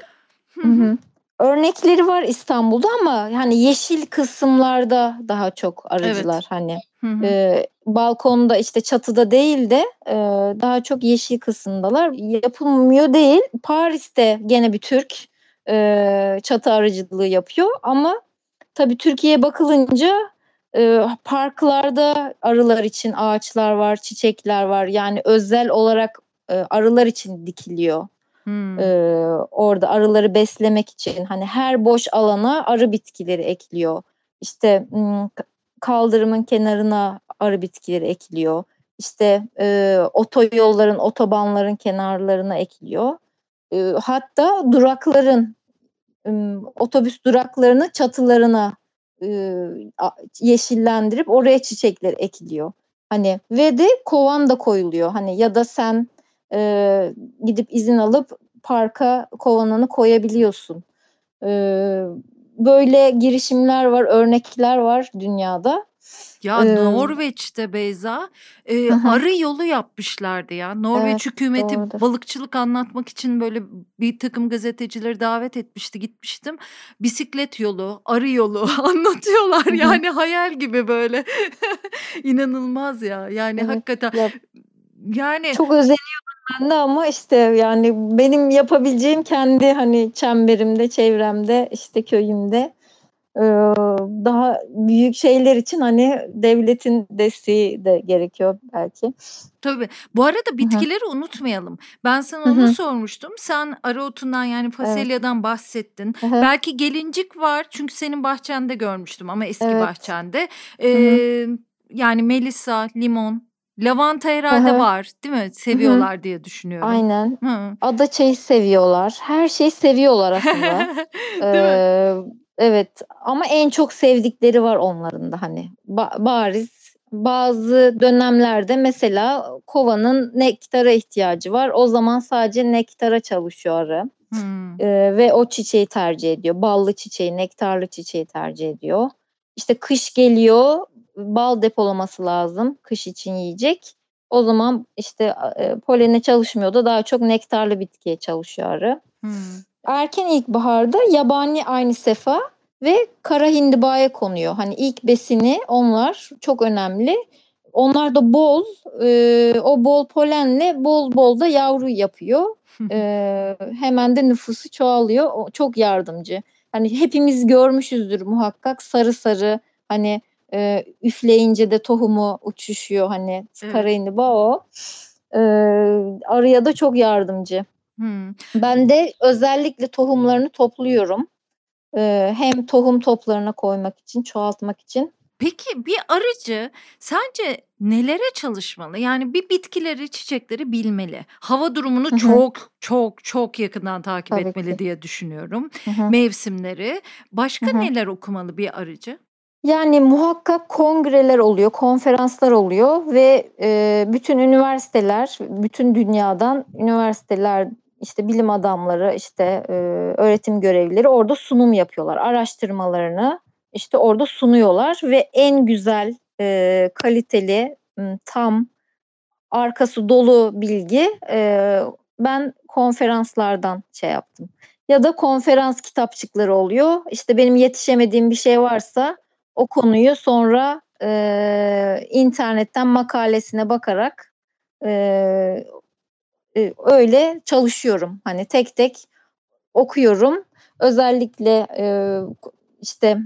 Örnekleri var İstanbul'da ama hani yeşil kısımlarda daha çok arıcılar evet. hani e, balkonda işte çatıda değil de e, daha çok yeşil kısımdalar. Yapılmıyor değil. Paris'te gene bir Türk e, çatı arıcılığı yapıyor ama tabii Türkiye'ye bakılınca e, parklarda arılar için ağaçlar var, çiçekler var. Yani özel olarak e, arılar için dikiliyor. Hmm. E, orada arıları beslemek için hani her boş alana arı bitkileri ekliyor. İşte kaldırımın kenarına arı bitkileri ekliyor. İşte e, otoyolların, otobanların kenarlarına ekliyor. E, hatta durakların, otobüs duraklarını çatılarına yeşillendirip oraya çiçekler ekiliyor. Hani ve de kovan da koyuluyor. Hani ya da sen e, gidip izin alıp parka kovanını koyabiliyorsun. E, böyle girişimler var, örnekler var dünyada. Ya ee, Norveç'te Beyza e, arı yolu yapmışlardı ya. Norveç evet, hükümeti doğrudur. balıkçılık anlatmak için böyle bir takım gazetecileri davet etmişti. Gitmiştim. Bisiklet yolu, arı yolu anlatıyorlar. Yani hayal gibi böyle. İnanılmaz ya. Yani evet, hakikaten ya, yani çok özeniyorum ben de ama işte yani benim yapabileceğim kendi hani çemberimde, çevremde, işte köyümde daha büyük şeyler için hani devletin desteği de gerekiyor belki. Tabii. Bu arada bitkileri Hı-hı. unutmayalım. Ben sana onu Hı-hı. sormuştum. Sen arotundan yani fasulyadan evet. bahsettin. Hı-hı. Belki gelincik var çünkü senin bahçende görmüştüm ama eski evet. bahçende. Ee, yani melisa, limon, lavanta herhalde Hı-hı. var değil mi? Seviyorlar Hı-hı. diye düşünüyorum. Aynen. Hı. Adaçayı seviyorlar. Her şeyi seviyorlar aslında. değil ee, mi? Evet ama en çok sevdikleri var onların da hani ba- bariz bazı dönemlerde mesela kovanın nektara ihtiyacı var. O zaman sadece nektara çalışıyor arı. Hmm. Ee, ve o çiçeği tercih ediyor. Ballı çiçeği, nektarlı çiçeği tercih ediyor. İşte kış geliyor, bal depolaması lazım kış için yiyecek. O zaman işte e, polene çalışmıyor da daha çok nektarlı bitkiye çalışıyor arı. Hmm. Erken ilkbaharda yabani aynı sefa ve kara hindibaya konuyor. Hani ilk besini onlar çok önemli. Onlar da bol, e, o bol polenle bol bol da yavru yapıyor. e, hemen de nüfusu çoğalıyor. O, çok yardımcı. Hani hepimiz görmüşüzdür muhakkak sarı sarı hani e, üfleyince de tohumu uçuşuyor. Hani evet. kara hindiba o. E, arıya da çok yardımcı. Hmm. Ben de özellikle tohumlarını topluyorum. Ee, hem tohum toplarına koymak için, çoğaltmak için. Peki bir arıcı sence nelere çalışmalı? Yani bir bitkileri, çiçekleri bilmeli. Hava durumunu Hı-hı. çok çok çok yakından takip Tabii etmeli ki. diye düşünüyorum. Hı-hı. Mevsimleri. Başka Hı-hı. neler okumalı bir arıcı? Yani muhakkak kongreler oluyor, konferanslar oluyor ve e, bütün üniversiteler, bütün dünyadan üniversiteler işte bilim adamları, işte e, öğretim görevlileri orada sunum yapıyorlar. Araştırmalarını işte orada sunuyorlar ve en güzel, e, kaliteli, tam, arkası dolu bilgi e, ben konferanslardan şey yaptım. Ya da konferans kitapçıkları oluyor. İşte benim yetişemediğim bir şey varsa o konuyu sonra e, internetten makalesine bakarak e, e, öyle çalışıyorum. Hani tek tek okuyorum. Özellikle e, işte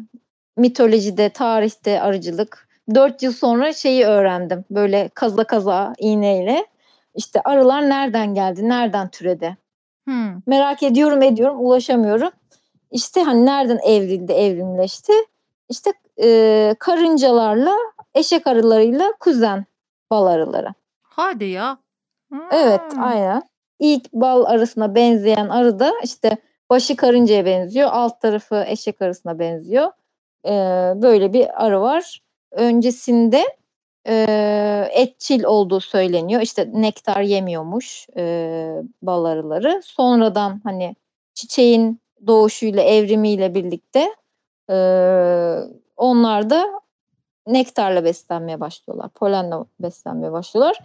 mitolojide, tarihte arıcılık. Dört yıl sonra şeyi öğrendim. Böyle kaza kaza iğneyle. İşte arılar nereden geldi, nereden türedi? Hmm. Merak ediyorum, ediyorum, ulaşamıyorum. İşte hani nereden evrildi, evrimleşti? İşte e, karıncalarla, eşek arılarıyla kuzen bal arıları. Hadi ya. Evet, aynen. İlk bal arısına benzeyen arı da işte başı karıncaya benziyor, alt tarafı eşek arısına benziyor. Ee, böyle bir arı var. Öncesinde e, etçil olduğu söyleniyor. İşte nektar yemiyormuş e, bal arıları. Sonradan hani çiçeğin doğuşuyla, evrimiyle birlikte e, onlar da nektarla beslenmeye başlıyorlar. Polenle beslenmeye başlıyorlar.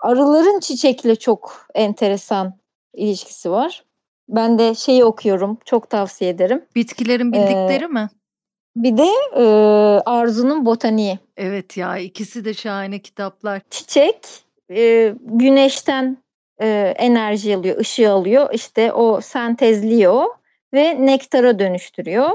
Arıların çiçekle çok enteresan ilişkisi var. Ben de şeyi okuyorum. Çok tavsiye ederim. Bitkilerin bildikleri ee, mi? Bir de e, Arzu'nun botaniği. Evet ya ikisi de şahane kitaplar. Çiçek e, güneşten e, enerji alıyor, ışığı alıyor. İşte o sentezliyor ve nektara dönüştürüyor.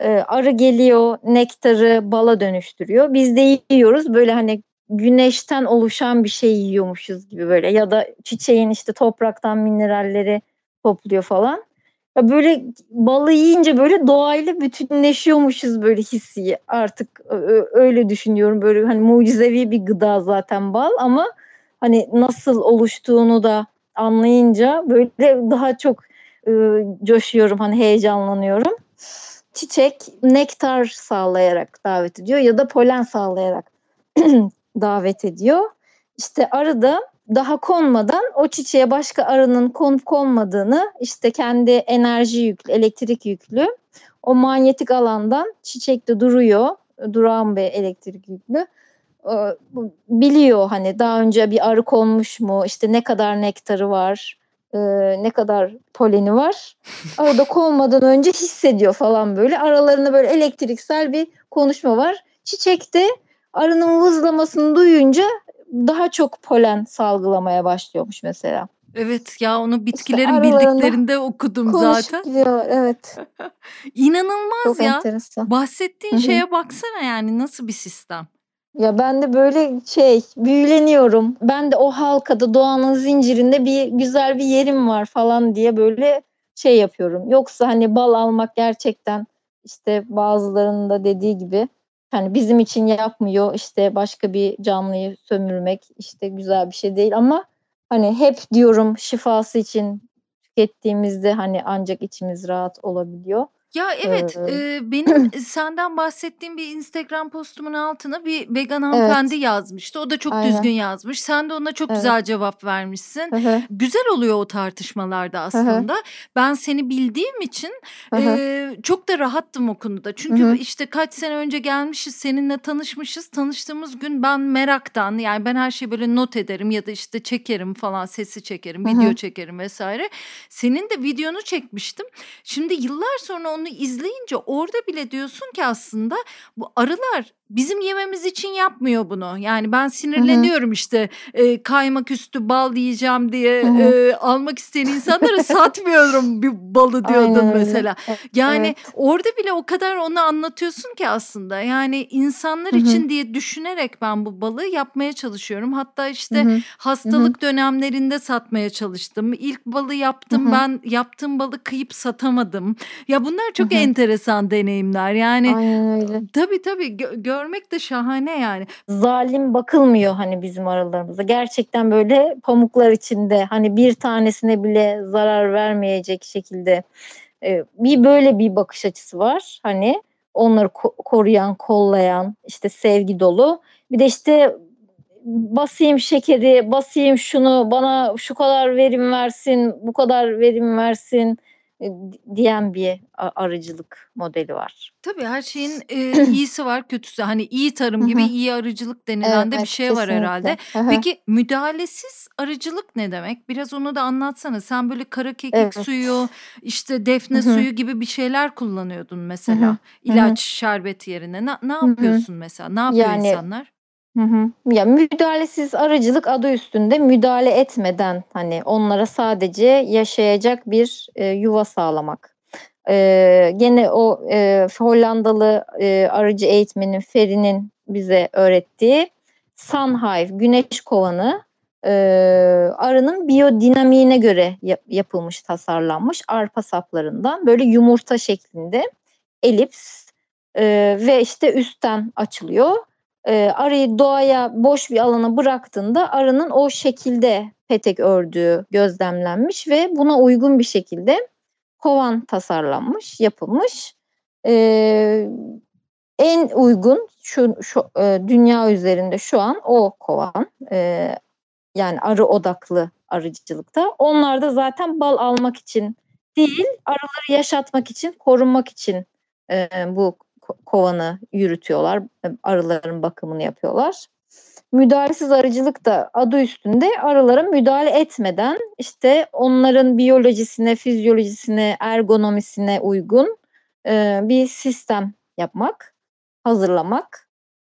e, arı geliyor nektarı bala dönüştürüyor. Biz de yiyoruz böyle hani güneşten oluşan bir şey yiyormuşuz gibi böyle ya da çiçeğin işte topraktan mineralleri topluyor falan. Ya böyle balı yiyince böyle doğayla bütünleşiyormuşuz böyle hissi artık öyle düşünüyorum böyle hani mucizevi bir gıda zaten bal ama hani nasıl oluştuğunu da anlayınca böyle daha çok e, coşuyorum hani heyecanlanıyorum. Çiçek nektar sağlayarak davet ediyor ya da polen sağlayarak davet ediyor. İşte arı da daha konmadan o çiçeğe başka arının konup konmadığını işte kendi enerji yüklü, elektrik yüklü o manyetik alandan çiçekte duruyor. Duran bir elektrik yüklü. Biliyor hani daha önce bir arı konmuş mu, işte ne kadar nektarı var, ne kadar poleni var. Arada konmadan önce hissediyor falan böyle. Aralarında böyle elektriksel bir konuşma var. Çiçekte arının vızlamasını duyunca daha çok polen salgılamaya başlıyormuş mesela. Evet ya onu bitkilerin işte bildiklerinde okudum zaten. Gidiyor, evet. İnanılmaz Çok ya. Enteresan. Bahsettiğin Hı-hı. şeye baksana yani nasıl bir sistem. Ya ben de böyle şey büyüleniyorum. Ben de o halkada doğanın zincirinde bir güzel bir yerim var falan diye böyle şey yapıyorum. Yoksa hani bal almak gerçekten işte bazılarının da dediği gibi hani bizim için yapmıyor işte başka bir canlıyı sömürmek işte güzel bir şey değil ama hani hep diyorum şifası için tükettiğimizde hani ancak içimiz rahat olabiliyor. Ya evet, eee, benim senden bahsettiğim bir Instagram postumun altına bir vegan hanımefendi Evet. yazmıştı. O da çok düzgün yazmış. Sen de ona çok Evet. güzel cevap vermişsin. Hı Güzel oluyor o tartışmalarda aslında. Ben seni bildiğim için eee, çok da rahattım o konuda. Çünkü işte kaç sene önce gelmişiz, seninle tanışmışız. Tanıştığımız gün ben meraktan yani ben her şeyi böyle not ederim ya da işte çekerim falan, sesi çekerim, video çekerim vesaire. Senin de videonu çekmiştim. Şimdi yıllar sonra onu izleyince orada bile diyorsun ki aslında bu arılar bizim yememiz için yapmıyor bunu. Yani ben sinirleniyorum Hı-hı. işte e, kaymak üstü bal yiyeceğim diye e, almak isteyen insanlara satmıyorum bir balı diyordun Aynen mesela. Öyle. Yani evet. orada bile o kadar onu anlatıyorsun ki aslında. Yani insanlar Hı-hı. için diye düşünerek ben bu balı yapmaya çalışıyorum. Hatta işte Hı-hı. hastalık Hı-hı. dönemlerinde satmaya çalıştım. İlk balı yaptım Hı-hı. ben yaptığım balı kıyıp satamadım. Ya bunlar çok Hı-hı. enteresan deneyimler. Yani Aynen öyle. tabii tabii gö- görmek de şahane yani. Zalim bakılmıyor hani bizim aralarımızda. Gerçekten böyle pamuklar içinde hani bir tanesine bile zarar vermeyecek şekilde e, bir böyle bir bakış açısı var. Hani onları ko- koruyan, kollayan, işte sevgi dolu. Bir de işte basayım şekeri, basayım şunu, bana şu kadar verim versin, bu kadar verim versin diyen bir arıcılık modeli var. Tabii her şeyin e, iyisi var, kötüsü. Hani iyi tarım gibi iyi arıcılık denilen de bir şey var herhalde. Peki müdahalesiz arıcılık ne demek? Biraz onu da anlatsana. Sen böyle kara kekik Evet. suyu, işte defne suyu gibi bir şeyler kullanıyordun mesela. İlaç, şerbet yerine. Ne, ne yapıyorsun mesela? Ne yapıyor Yani insanlar? Hı hı. Ya müdahalesiz arıcılık adı üstünde müdahale etmeden hani onlara sadece yaşayacak bir e, yuva sağlamak. E, gene o e, Hollandalı e, arıcı eğitmenin Feri'nin bize öğrettiği Sunhive güneş kovanı e, arının biyodinamiğine göre yap, yapılmış, tasarlanmış arpa saplarından böyle yumurta şeklinde elips e, ve işte üstten açılıyor e, arıyı doğaya boş bir alana bıraktığında arının o şekilde petek ördüğü gözlemlenmiş ve buna uygun bir şekilde kovan tasarlanmış, yapılmış. E, en uygun şu, şu e, dünya üzerinde şu an o kovan. E, yani arı odaklı arıcılıkta. Onlar da zaten bal almak için değil, arıları yaşatmak için, korunmak için e, bu kovanı yürütüyorlar. Arıların bakımını yapıyorlar. Müdahalesiz arıcılık da adı üstünde arılara müdahale etmeden işte onların biyolojisine, fizyolojisine, ergonomisine uygun e, bir sistem yapmak, hazırlamak,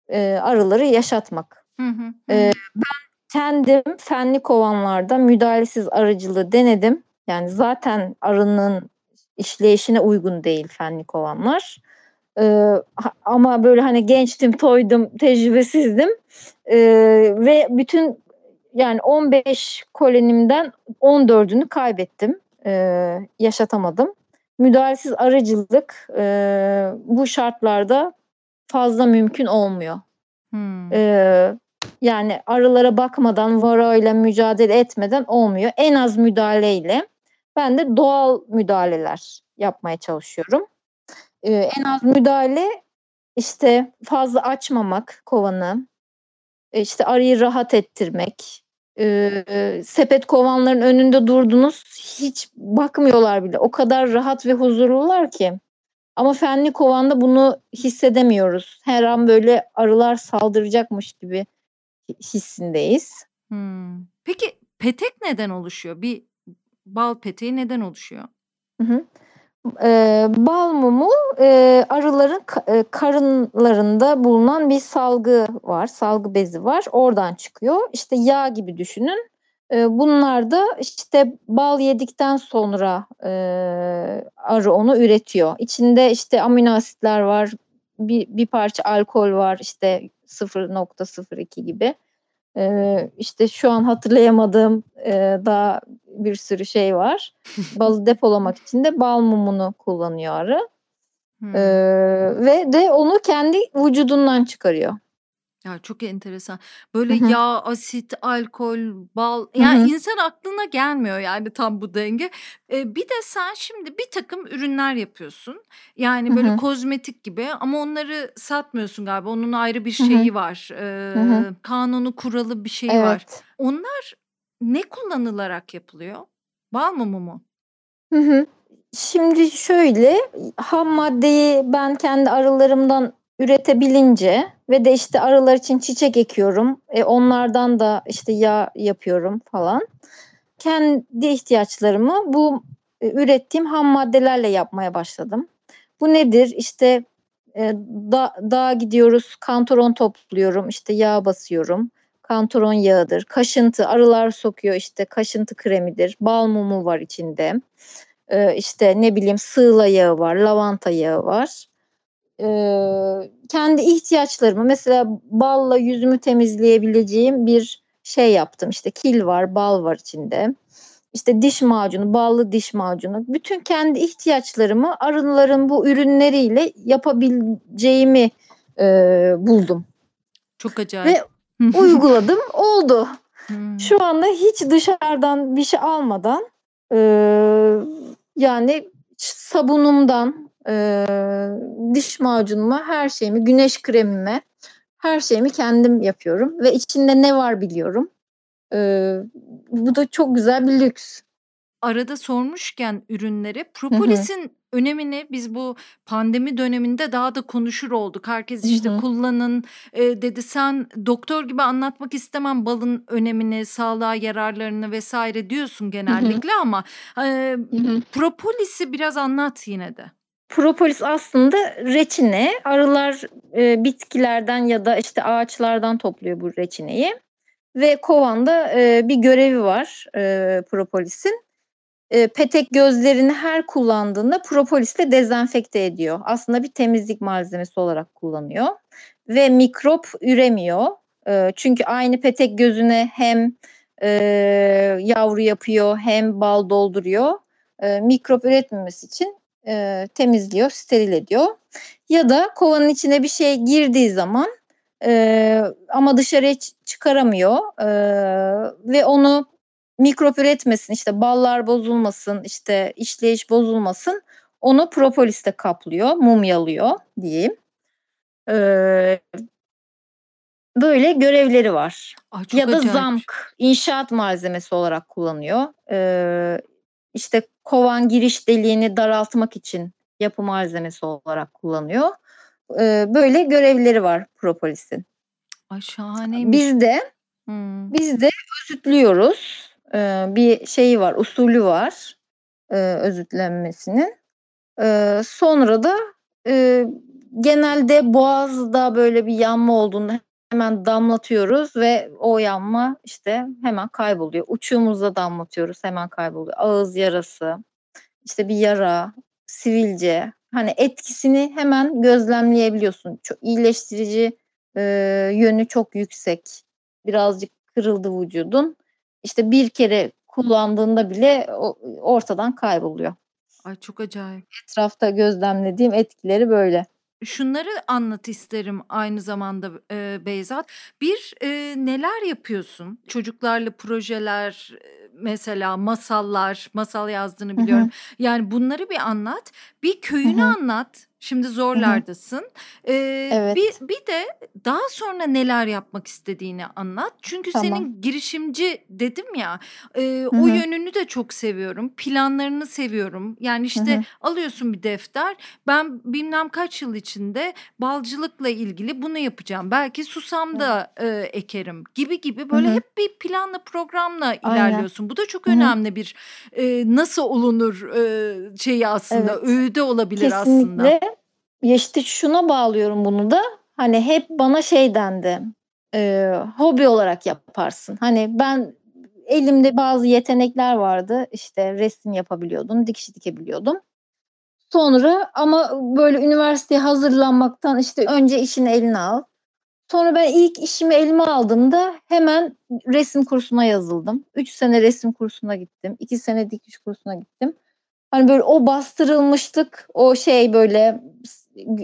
e, arıları yaşatmak. Hı hı hı. E, ben kendim fenli kovanlarda müdahalesiz arıcılığı denedim. Yani zaten arının işleyişine uygun değil fenli kovanlar. Ee, ama böyle hani gençtim, toydum, tecrübesizdim. Ee, ve bütün yani 15 kolenimden 14'ünü kaybettim. Ee, yaşatamadım. Müdahalesiz arıcılık e, bu şartlarda fazla mümkün olmuyor. Hmm. Ee, yani arılara bakmadan, varoyla mücadele etmeden olmuyor. En az müdahaleyle ben de doğal müdahaleler yapmaya çalışıyorum. Ee, en az müdahale işte fazla açmamak kovanı, işte arıyı rahat ettirmek, e, sepet kovanların önünde durdunuz hiç bakmıyorlar bile. O kadar rahat ve huzurlular ki. Ama fenli kovanda bunu hissedemiyoruz. Her an böyle arılar saldıracakmış gibi hissindeyiz. Hmm. Peki petek neden oluşuyor? Bir bal peteği neden oluşuyor? Hı hı. Ee, bal mumu e, arıların e, karınlarında bulunan bir salgı var, salgı bezi var. Oradan çıkıyor. İşte yağ gibi düşünün. E, bunlar da işte bal yedikten sonra e, arı onu üretiyor. İçinde işte amino asitler var, bir, bir parça alkol var, işte 0.02 gibi. Ee, işte şu an hatırlayamadığım e, daha bir sürü şey var. Balı depolamak için de bal mumunu kullanıyor arı. Hmm. Ee, ve de onu kendi vücudundan çıkarıyor. Ya çok enteresan. Böyle Hı hı. yağ, asit, alkol, bal yani hı. insan aklına gelmiyor yani tam bu denge. Ee, bir de sen şimdi bir takım ürünler yapıyorsun. Yani böyle hı hı. kozmetik gibi ama onları satmıyorsun galiba. Onun ayrı bir şeyi hı hı. var. Ee, kanunu, kuralı bir şeyi evet. var. Onlar ne kullanılarak yapılıyor? Bal mumu mu? Hı hı. Şimdi şöyle ham maddeyi ben kendi arılarımdan üretebilince ve de işte arılar için çiçek ekiyorum. E, onlardan da işte yağ yapıyorum falan. Kendi ihtiyaçlarımı bu e, ürettiğim ham maddelerle yapmaya başladım. Bu nedir? İşte e, da, dağa gidiyoruz, kantoron topluyorum, işte yağ basıyorum. Kantoron yağıdır. Kaşıntı, arılar sokuyor işte kaşıntı kremidir. Bal mumu var içinde. E, işte ne bileyim sığla yağı var, lavanta yağı var e, kendi ihtiyaçlarımı mesela balla yüzümü temizleyebileceğim bir şey yaptım. İşte kil var, bal var içinde. İşte diş macunu, ballı diş macunu. Bütün kendi ihtiyaçlarımı arıların bu ürünleriyle yapabileceğimi e, buldum. Çok acayip. Ve uyguladım, oldu. Hmm. Şu anda hiç dışarıdan bir şey almadan e, yani sabunumdan, e, diş macunuma her şeyimi, güneş kremime her şeyimi kendim yapıyorum ve içinde ne var biliyorum. E, bu da çok güzel bir lüks. Arada sormuşken ürünleri propolisin önemini biz bu pandemi döneminde daha da konuşur olduk. Herkes işte kullanın e, dedi. Sen doktor gibi anlatmak istemem balın önemini, sağlığa yararlarını vesaire diyorsun genellikle ama e, propolisi biraz anlat yine de. Propolis aslında reçine. Arılar e, bitkilerden ya da işte ağaçlardan topluyor bu reçineyi. Ve kovanda e, bir görevi var e, propolisin. E, petek gözlerini her kullandığında propolisle dezenfekte ediyor. Aslında bir temizlik malzemesi olarak kullanıyor. Ve mikrop üremiyor. E, çünkü aynı petek gözüne hem e, yavru yapıyor hem bal dolduruyor. E, mikrop üretmemesi için e, temizliyor, steril ediyor. Ya da kovanın içine bir şey girdiği zaman e, ama dışarıya çıkaramıyor e, ve onu mikrop üretmesin, işte ballar bozulmasın, işte işleyiş bozulmasın. Onu propolisle kaplıyor, mumyalıyor diyeyim. Ee, böyle görevleri var. Ay, ya da acayip. zamk, inşaat malzemesi olarak kullanıyor. Ee, işte kovan giriş deliğini daraltmak için yapı malzemesi olarak kullanıyor. Ee, böyle görevleri var propolisin. Ay şahaneymiş. Biz de hmm. biz de özütlüyoruz. Ee, bir şeyi var, usulü var e, özütlenmesinin. Ee, sonra da e, genelde boğazda böyle bir yanma olduğunda hemen damlatıyoruz ve o yanma işte hemen kayboluyor. Uçuğumuzda damlatıyoruz hemen kayboluyor. Ağız yarası, işte bir yara, sivilce hani etkisini hemen gözlemleyebiliyorsun. Çok iyileştirici e, yönü çok yüksek. Birazcık kırıldı vücudun. İşte bir kere kullandığında bile ortadan kayboluyor. Ay çok acayip. Etrafta gözlemlediğim etkileri böyle şunları anlat isterim aynı zamanda e, Beyzat. Bir e, neler yapıyorsun? Çocuklarla projeler mesela masallar, masal yazdığını biliyorum. Hı hı. Yani bunları bir anlat. Bir köyünü hı hı. anlat. Şimdi zorlardasın. Ee, evet. bir, bir de daha sonra neler yapmak istediğini anlat. Çünkü tamam. senin girişimci dedim ya e, o yönünü de çok seviyorum. Planlarını seviyorum. Yani işte Hı-hı. alıyorsun bir defter. Ben bilmem kaç yıl içinde balcılıkla ilgili bunu yapacağım. Belki susam da e, ekerim gibi gibi böyle Hı-hı. hep bir planla programla ilerliyorsun. Bu da çok Hı-hı. önemli bir e, nasıl olunur e, şeyi aslında evet. öğüde olabilir Kesinlikle. aslında. İşte şuna bağlıyorum bunu da. Hani hep bana şey dendi. E, hobi olarak yaparsın. Hani ben elimde bazı yetenekler vardı. İşte resim yapabiliyordum, dikiş dikebiliyordum. Sonra ama böyle üniversiteye hazırlanmaktan işte önce işini eline al. Sonra ben ilk işimi elime aldığımda hemen resim kursuna yazıldım. Üç sene resim kursuna gittim. iki sene dikiş kursuna gittim. Hani böyle o bastırılmışlık, o şey böyle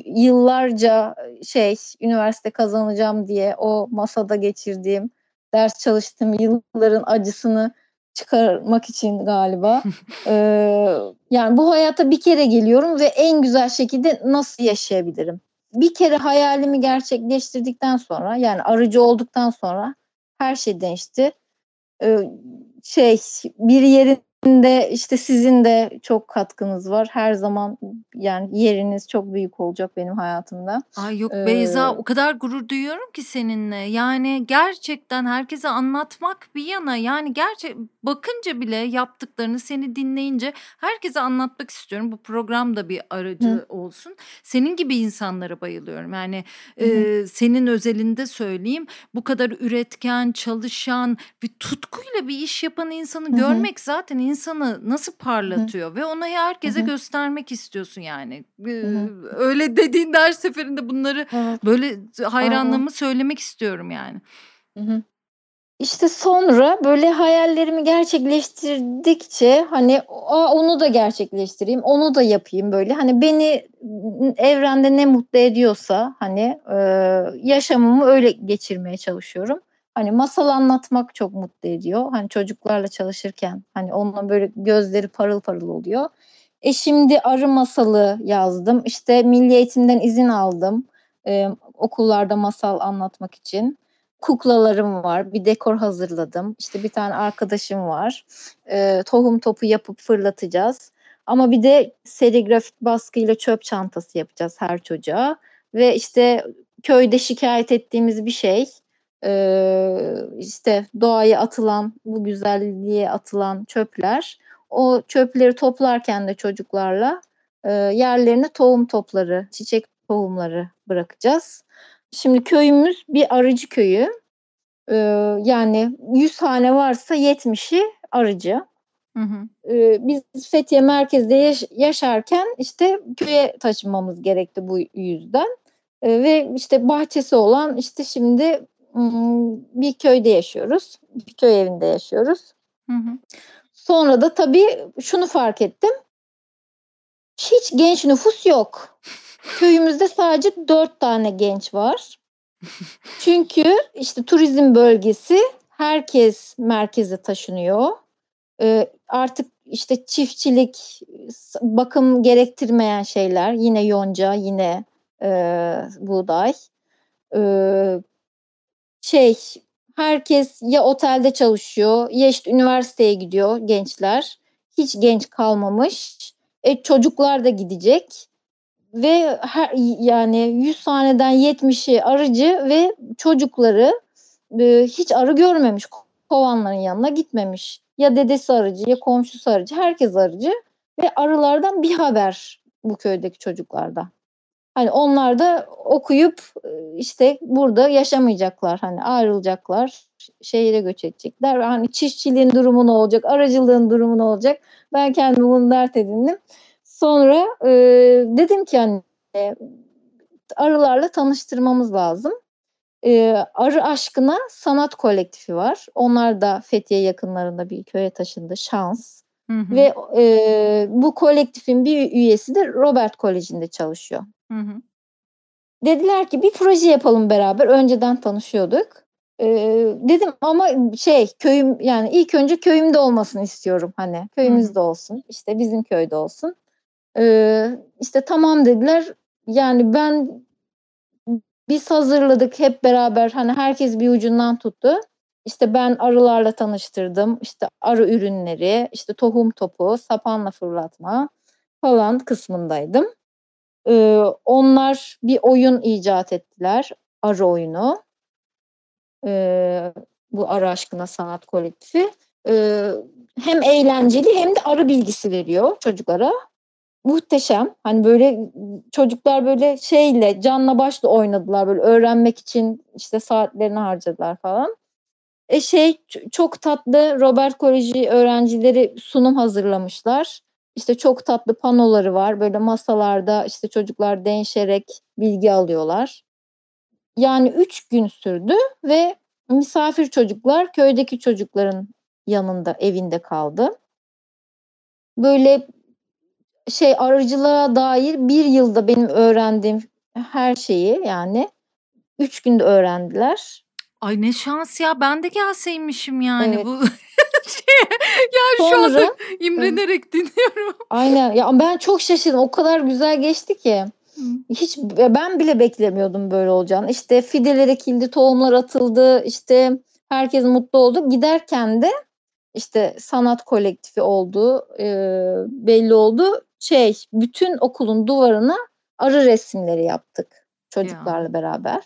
yıllarca şey üniversite kazanacağım diye o masada geçirdiğim ders çalıştığım yılların acısını çıkarmak için galiba. ee, yani bu hayata bir kere geliyorum ve en güzel şekilde nasıl yaşayabilirim? Bir kere hayalimi gerçekleştirdikten sonra yani arıcı olduktan sonra her şey değişti. Ee, şey bir yerin de işte sizin de çok katkınız var. Her zaman yani yeriniz çok büyük olacak benim hayatımda. Ay yok ee, Beyza o kadar gurur duyuyorum ki seninle. Yani gerçekten herkese anlatmak bir yana yani gerçek bakınca bile yaptıklarını seni dinleyince herkese anlatmak istiyorum. Bu program da bir aracı Hı. olsun. Senin gibi insanlara bayılıyorum. Yani e, senin özelinde söyleyeyim bu kadar üretken, çalışan bir tutkuyla bir iş yapan insanı Hı. görmek zaten insanı nasıl parlatıyor Hı. ve onu herkese Hı. göstermek istiyorsun yani. Hı. Öyle dediğin her seferinde bunları evet. böyle hayranlığımı Aa. söylemek istiyorum yani. Hı hı. İşte sonra böyle hayallerimi gerçekleştirdikçe hani Aa, onu da gerçekleştireyim, onu da yapayım böyle. Hani beni evrende ne mutlu ediyorsa hani e, yaşamımı öyle geçirmeye çalışıyorum. Hani masal anlatmak çok mutlu ediyor. Hani çocuklarla çalışırken hani onunla böyle gözleri parıl parıl oluyor. E şimdi arı masalı yazdım. İşte milli eğitimden izin aldım. E, okullarda masal anlatmak için. Kuklalarım var. Bir dekor hazırladım. İşte bir tane arkadaşım var. E, tohum topu yapıp fırlatacağız. Ama bir de serigrafik baskıyla çöp çantası yapacağız her çocuğa. Ve işte köyde şikayet ettiğimiz bir şey işte doğaya atılan bu güzelliğe atılan çöpler o çöpleri toplarken de çocuklarla yerlerine tohum topları çiçek tohumları bırakacağız. Şimdi köyümüz bir arıcı köyü yani 100 hane varsa 70'i arıcı. Hı hı. Biz Fethiye merkezde yaş- yaşarken işte köye taşınmamız gerekti bu yüzden. Ve işte bahçesi olan işte şimdi bir köyde yaşıyoruz. Bir köy evinde yaşıyoruz. Hı hı. Sonra da tabii şunu fark ettim. Hiç genç nüfus yok. Köyümüzde sadece dört tane genç var. Çünkü işte turizm bölgesi herkes merkeze taşınıyor. Ee, artık işte çiftçilik, bakım gerektirmeyen şeyler yine yonca, yine e, buğday. E, şey herkes ya otelde çalışıyor ya işte üniversiteye gidiyor gençler. Hiç genç kalmamış. E, çocuklar da gidecek. Ve her, yani 100 haneden 70'i arıcı ve çocukları e, hiç arı görmemiş. Kovanların yanına gitmemiş. Ya dedesi arıcı ya komşusu arıcı. Herkes arıcı. Ve arılardan bir haber bu köydeki çocuklarda. Hani onlar da okuyup işte burada yaşamayacaklar. Hani ayrılacaklar, şehire göç edecekler. Hani çiftçiliğin durumu ne olacak, aracılığın durumu ne olacak? Ben kendime bunu dert edindim. Sonra e, dedim ki hani e, arılarla tanıştırmamız lazım. E, Arı Aşkına Sanat Kolektifi var. Onlar da Fethiye yakınlarında bir köye taşındı. Şans. Hı hı. Ve e, bu kolektifin bir üyesi de Robert Koleji'nde çalışıyor. Hı hı. Dediler ki bir proje yapalım beraber. Önceden tanışıyorduk. Ee, dedim ama şey köyüm yani ilk önce köyümde olmasını istiyorum hani köyümüzde olsun işte bizim köyde olsun. Ee, işte tamam dediler yani ben biz hazırladık hep beraber hani herkes bir ucundan tuttu. İşte ben arılarla tanıştırdım. İşte arı ürünleri, işte tohum topu, sapanla fırlatma falan kısmındaydım. Ee, onlar bir oyun icat ettiler. Arı oyunu. Ee, bu Arı Aşkına Sanat Kolektifi. Ee, hem eğlenceli hem de arı bilgisi veriyor çocuklara. Muhteşem. Hani böyle çocuklar böyle şeyle canla başla oynadılar böyle öğrenmek için işte saatlerini harcadılar falan. E şey çok tatlı Robert Koleji öğrencileri sunum hazırlamışlar. İşte çok tatlı panoları var. Böyle masalarda işte çocuklar değişerek bilgi alıyorlar. Yani üç gün sürdü ve misafir çocuklar köydeki çocukların yanında evinde kaldı. Böyle şey arıcılığa dair bir yılda benim öğrendiğim her şeyi yani üç günde öğrendiler. Ay ne şans ya ben de gelseymişim yani evet. bu şey, ya şu anda imrenerek dinliyorum. Aynen ya ben çok şaşırdım o kadar güzel geçti ki. Hiç ben bile beklemiyordum böyle olacağını. İşte fideler ekildi, tohumlar atıldı, işte herkes mutlu oldu. Giderken de işte sanat kolektifi oldu, e, belli oldu. Şey, bütün okulun duvarına arı resimleri yaptık çocuklarla ya. beraber.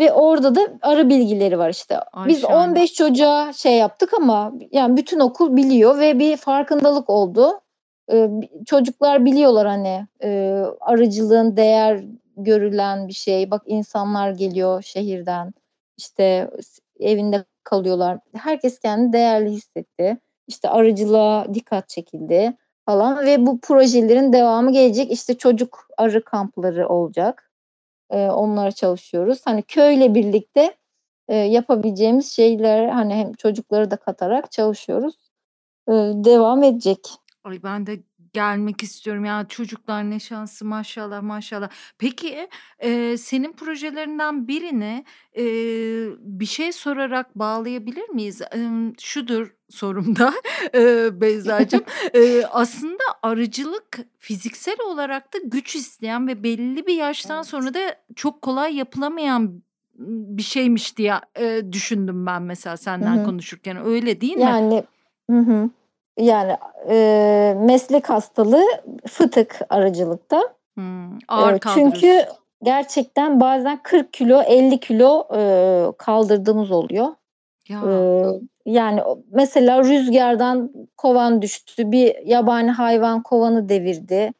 Ve orada da arı bilgileri var işte. Ay Biz şahane. 15 çocuğa şey yaptık ama yani bütün okul biliyor ve bir farkındalık oldu. Ee, çocuklar biliyorlar hani e, arıcılığın değer görülen bir şey. Bak insanlar geliyor şehirden işte evinde kalıyorlar. Herkes kendini değerli hissetti. İşte arıcılığa dikkat çekildi falan ve bu projelerin devamı gelecek. İşte çocuk arı kampları olacak. Ee, onlara çalışıyoruz. Hani köyle birlikte e, yapabileceğimiz şeyler hani hem çocukları da katarak çalışıyoruz. Ee, devam edecek. Ay ben de gelmek istiyorum. Ya çocuklar ne şanslı maşallah maşallah. Peki e, senin projelerinden birini e, bir şey sorarak bağlayabilir miyiz? E, şudur sorumda e, Beyza'cığım. e, aslında arıcılık fiziksel olarak da güç isteyen ve belli bir yaştan evet. sonra da çok kolay yapılamayan bir şeymiş diye e, düşündüm ben mesela senden Hı-hı. konuşurken öyle değil mi? Yani hı hı. Yani e, meslek hastalığı fıtık aracılıkta. Hmm, ağır e, çünkü gerçekten bazen 40 kilo 50 kilo e, kaldırdığımız oluyor. Ya. E, yani mesela rüzgardan kovan düştü, bir yabani hayvan kovanı devirdi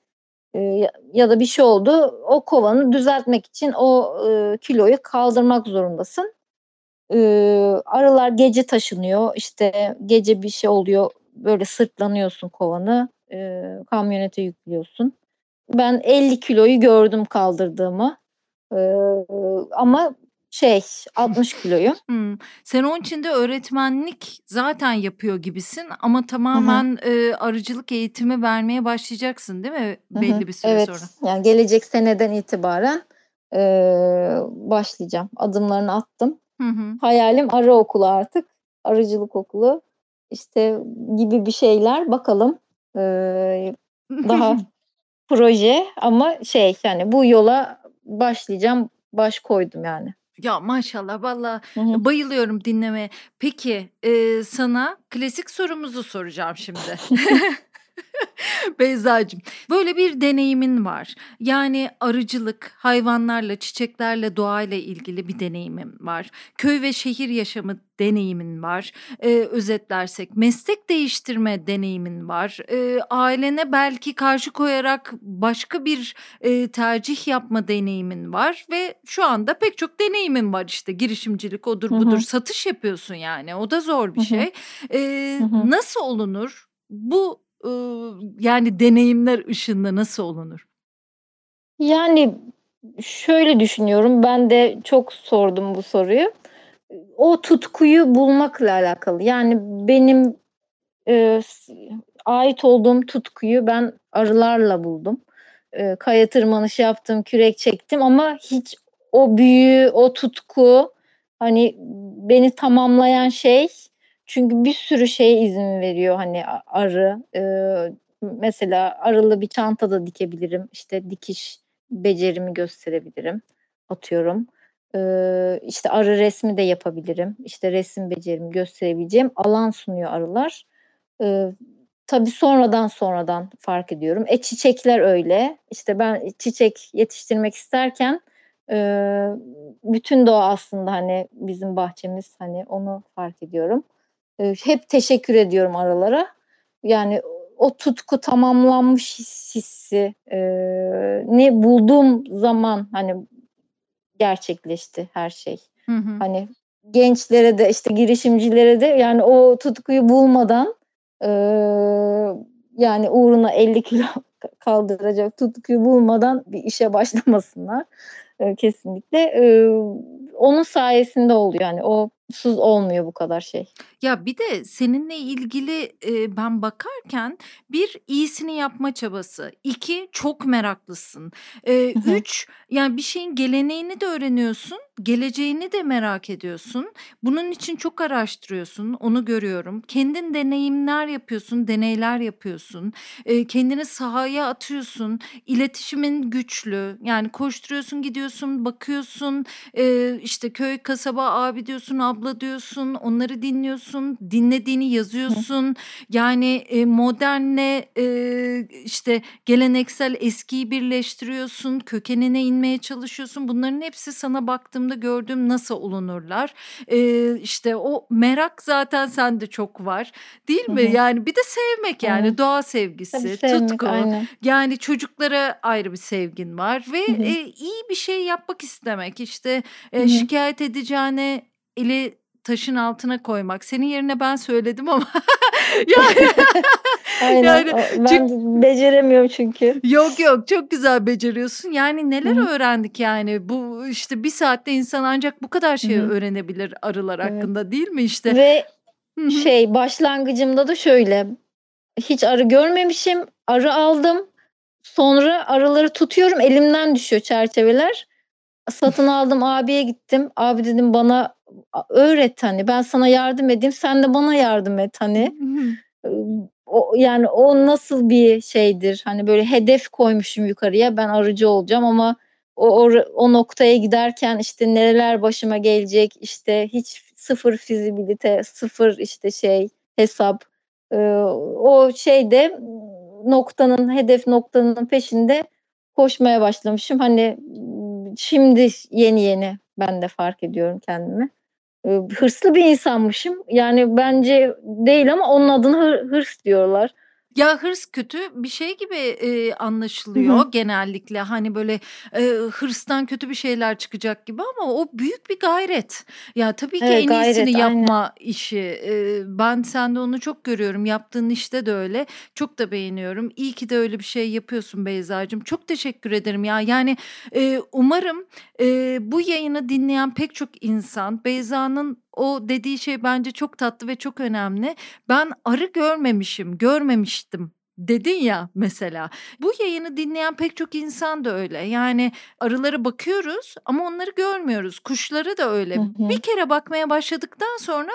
e, ya da bir şey oldu. O kovanı düzeltmek için o e, kiloyu kaldırmak zorundasın. E, arılar gece taşınıyor, işte gece bir şey oluyor, böyle sırtlanıyorsun kovanı e, kamyonete yüklüyorsun. Ben 50 kiloyu gördüm kaldırdığımı e, ama şey 60 kiloyu. Hmm. Sen onun için de öğretmenlik zaten yapıyor gibisin ama tamamen e, arıcılık eğitimi vermeye başlayacaksın değil mi belli Hı-hı. bir süre evet. sonra? Yani gelecek seneden itibaren e, başlayacağım. Adımlarını attım. Hı-hı. Hayalim arı okulu artık. Arıcılık okulu işte gibi bir şeyler bakalım. Ee, daha proje ama şey yani bu yola başlayacağım baş koydum yani. Ya maşallah valla bayılıyorum dinlemeye. Peki e, sana klasik sorumuzu soracağım şimdi. Beyzacığım böyle bir deneyimin var. Yani arıcılık, hayvanlarla, çiçeklerle, doğayla ilgili bir deneyimim var. Köy ve şehir yaşamı deneyimin var. Ee, özetlersek meslek değiştirme deneyimin var. Ee, ailene belki karşı koyarak başka bir e, tercih yapma deneyimin var ve şu anda pek çok deneyimin var işte girişimcilik odur budur Hı-hı. satış yapıyorsun yani o da zor bir Hı-hı. şey. Ee, Hı-hı. Nasıl olunur? Bu yani deneyimler ışığında nasıl olunur? Yani şöyle düşünüyorum. Ben de çok sordum bu soruyu. O tutkuyu bulmakla alakalı. Yani benim e, ait olduğum tutkuyu ben arılarla buldum. E, kaya tırmanışı yaptım, kürek çektim ama hiç o büyü, o tutku hani beni tamamlayan şey çünkü bir sürü şeye izin veriyor hani arı. E, mesela arılı bir çanta da dikebilirim. İşte dikiş becerimi gösterebilirim. Atıyorum. Ee, işte arı resmi de yapabilirim. İşte resim becerimi gösterebileceğim alan sunuyor arılar. Ee, tabii sonradan sonradan fark ediyorum. E çiçekler öyle. İşte ben çiçek yetiştirmek isterken e, bütün doğa aslında hani bizim bahçemiz hani onu fark ediyorum. E, hep teşekkür ediyorum aralara. Yani o tutku tamamlanmış hissi e, ne bulduğum zaman hani gerçekleşti her şey. Hı hı. Hani gençlere de işte girişimcilere de yani o tutkuyu bulmadan e, yani uğruna 50 kilo kaldıracak tutkuyu bulmadan bir işe başlamasınlar e, kesinlikle. E, onun sayesinde oluyor yani o suz olmuyor bu kadar şey. Ya bir de seninle ilgili e, ben bakarken bir iyisini yapma çabası, iki çok meraklısın, e, üç yani bir şeyin geleneğini de öğreniyorsun, geleceğini de merak ediyorsun. Bunun için çok araştırıyorsun, onu görüyorum. Kendin deneyimler yapıyorsun, deneyler yapıyorsun. E, kendini sahaya atıyorsun. İletişimin güçlü. Yani koşturuyorsun, gidiyorsun, bakıyorsun. E, işte köy, kasaba, abi diyorsun, abla diyorsun. Onları dinliyorsun. Dinlediğini yazıyorsun. Yani e, modernle e, işte geleneksel eskiyi birleştiriyorsun. Kökenine inmeye çalışıyorsun. Bunların hepsi sana baktığımda gördüğüm nasıl olunurlar. E, işte o merak zaten sende çok var. Değil mi? Hı hı. Yani bir de sevmek yani hı. doğa sevgisi, Tabii sevmek, tutku. Aynen. Yani çocuklara ayrı bir sevgin var ve hı hı. E, iyi bir şey yapmak istemek. İşte e, şikayet edeceğine eli taşın altına koymak. Senin yerine ben söyledim ama yani Aynen. Yani, ben çünkü, beceremiyorum çünkü. Yok yok çok güzel beceriyorsun. Yani neler Hı-hı. öğrendik yani. Bu işte bir saatte insan ancak bu kadar şey Hı-hı. öğrenebilir arılar evet. hakkında değil mi işte? Ve Hı-hı. şey başlangıcımda da şöyle. Hiç arı görmemişim. Arı aldım. Sonra arıları tutuyorum. Elimden düşüyor çerçeveler. Satın aldım abiye gittim. Abi dedim bana öğret hani ben sana yardım edeyim sen de bana yardım et hani. o, yani o nasıl bir şeydir hani böyle hedef koymuşum yukarıya ben arıcı olacağım ama o, o, o noktaya giderken işte nereler başıma gelecek işte hiç sıfır fizibilite sıfır işte şey hesap ee, o şeyde noktanın hedef noktanın peşinde koşmaya başlamışım hani şimdi yeni yeni ben de fark ediyorum kendimi hırslı bir insanmışım. Yani bence değil ama onun adına hır, hırs diyorlar. Ya hırs kötü bir şey gibi e, anlaşılıyor Hı-hı. genellikle. Hani böyle e, hırstan kötü bir şeyler çıkacak gibi ama o büyük bir gayret. Ya tabii ki evet, en gayret, iyisini yapma aynen. işi. E, ben sende onu çok görüyorum. Yaptığın işte de öyle. Çok da beğeniyorum. İyi ki de öyle bir şey yapıyorsun Beyza'cığım. Çok teşekkür ederim ya. Yani e, umarım e, bu yayını dinleyen pek çok insan Beyza'nın o dediği şey bence çok tatlı ve çok önemli. Ben arı görmemişim, görmemiştim dedin ya mesela. Bu yayını dinleyen pek çok insan da öyle. Yani arılara bakıyoruz ama onları görmüyoruz. Kuşları da öyle. Hı hı. Bir kere bakmaya başladıktan sonra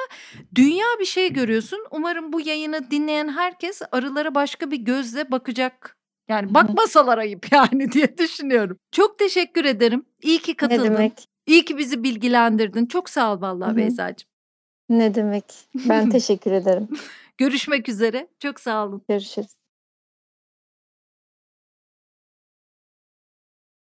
dünya bir şey görüyorsun. Umarım bu yayını dinleyen herkes arılara başka bir gözle bakacak. Yani bakmasalar ayıp yani diye düşünüyorum. Çok teşekkür ederim. İyi ki katıldın. Ne demek? İyi ki bizi bilgilendirdin. Çok sağ ol vallahi Beyza'cığım. Ne demek. Ben teşekkür ederim. Görüşmek üzere. Çok sağ olun. Görüşürüz.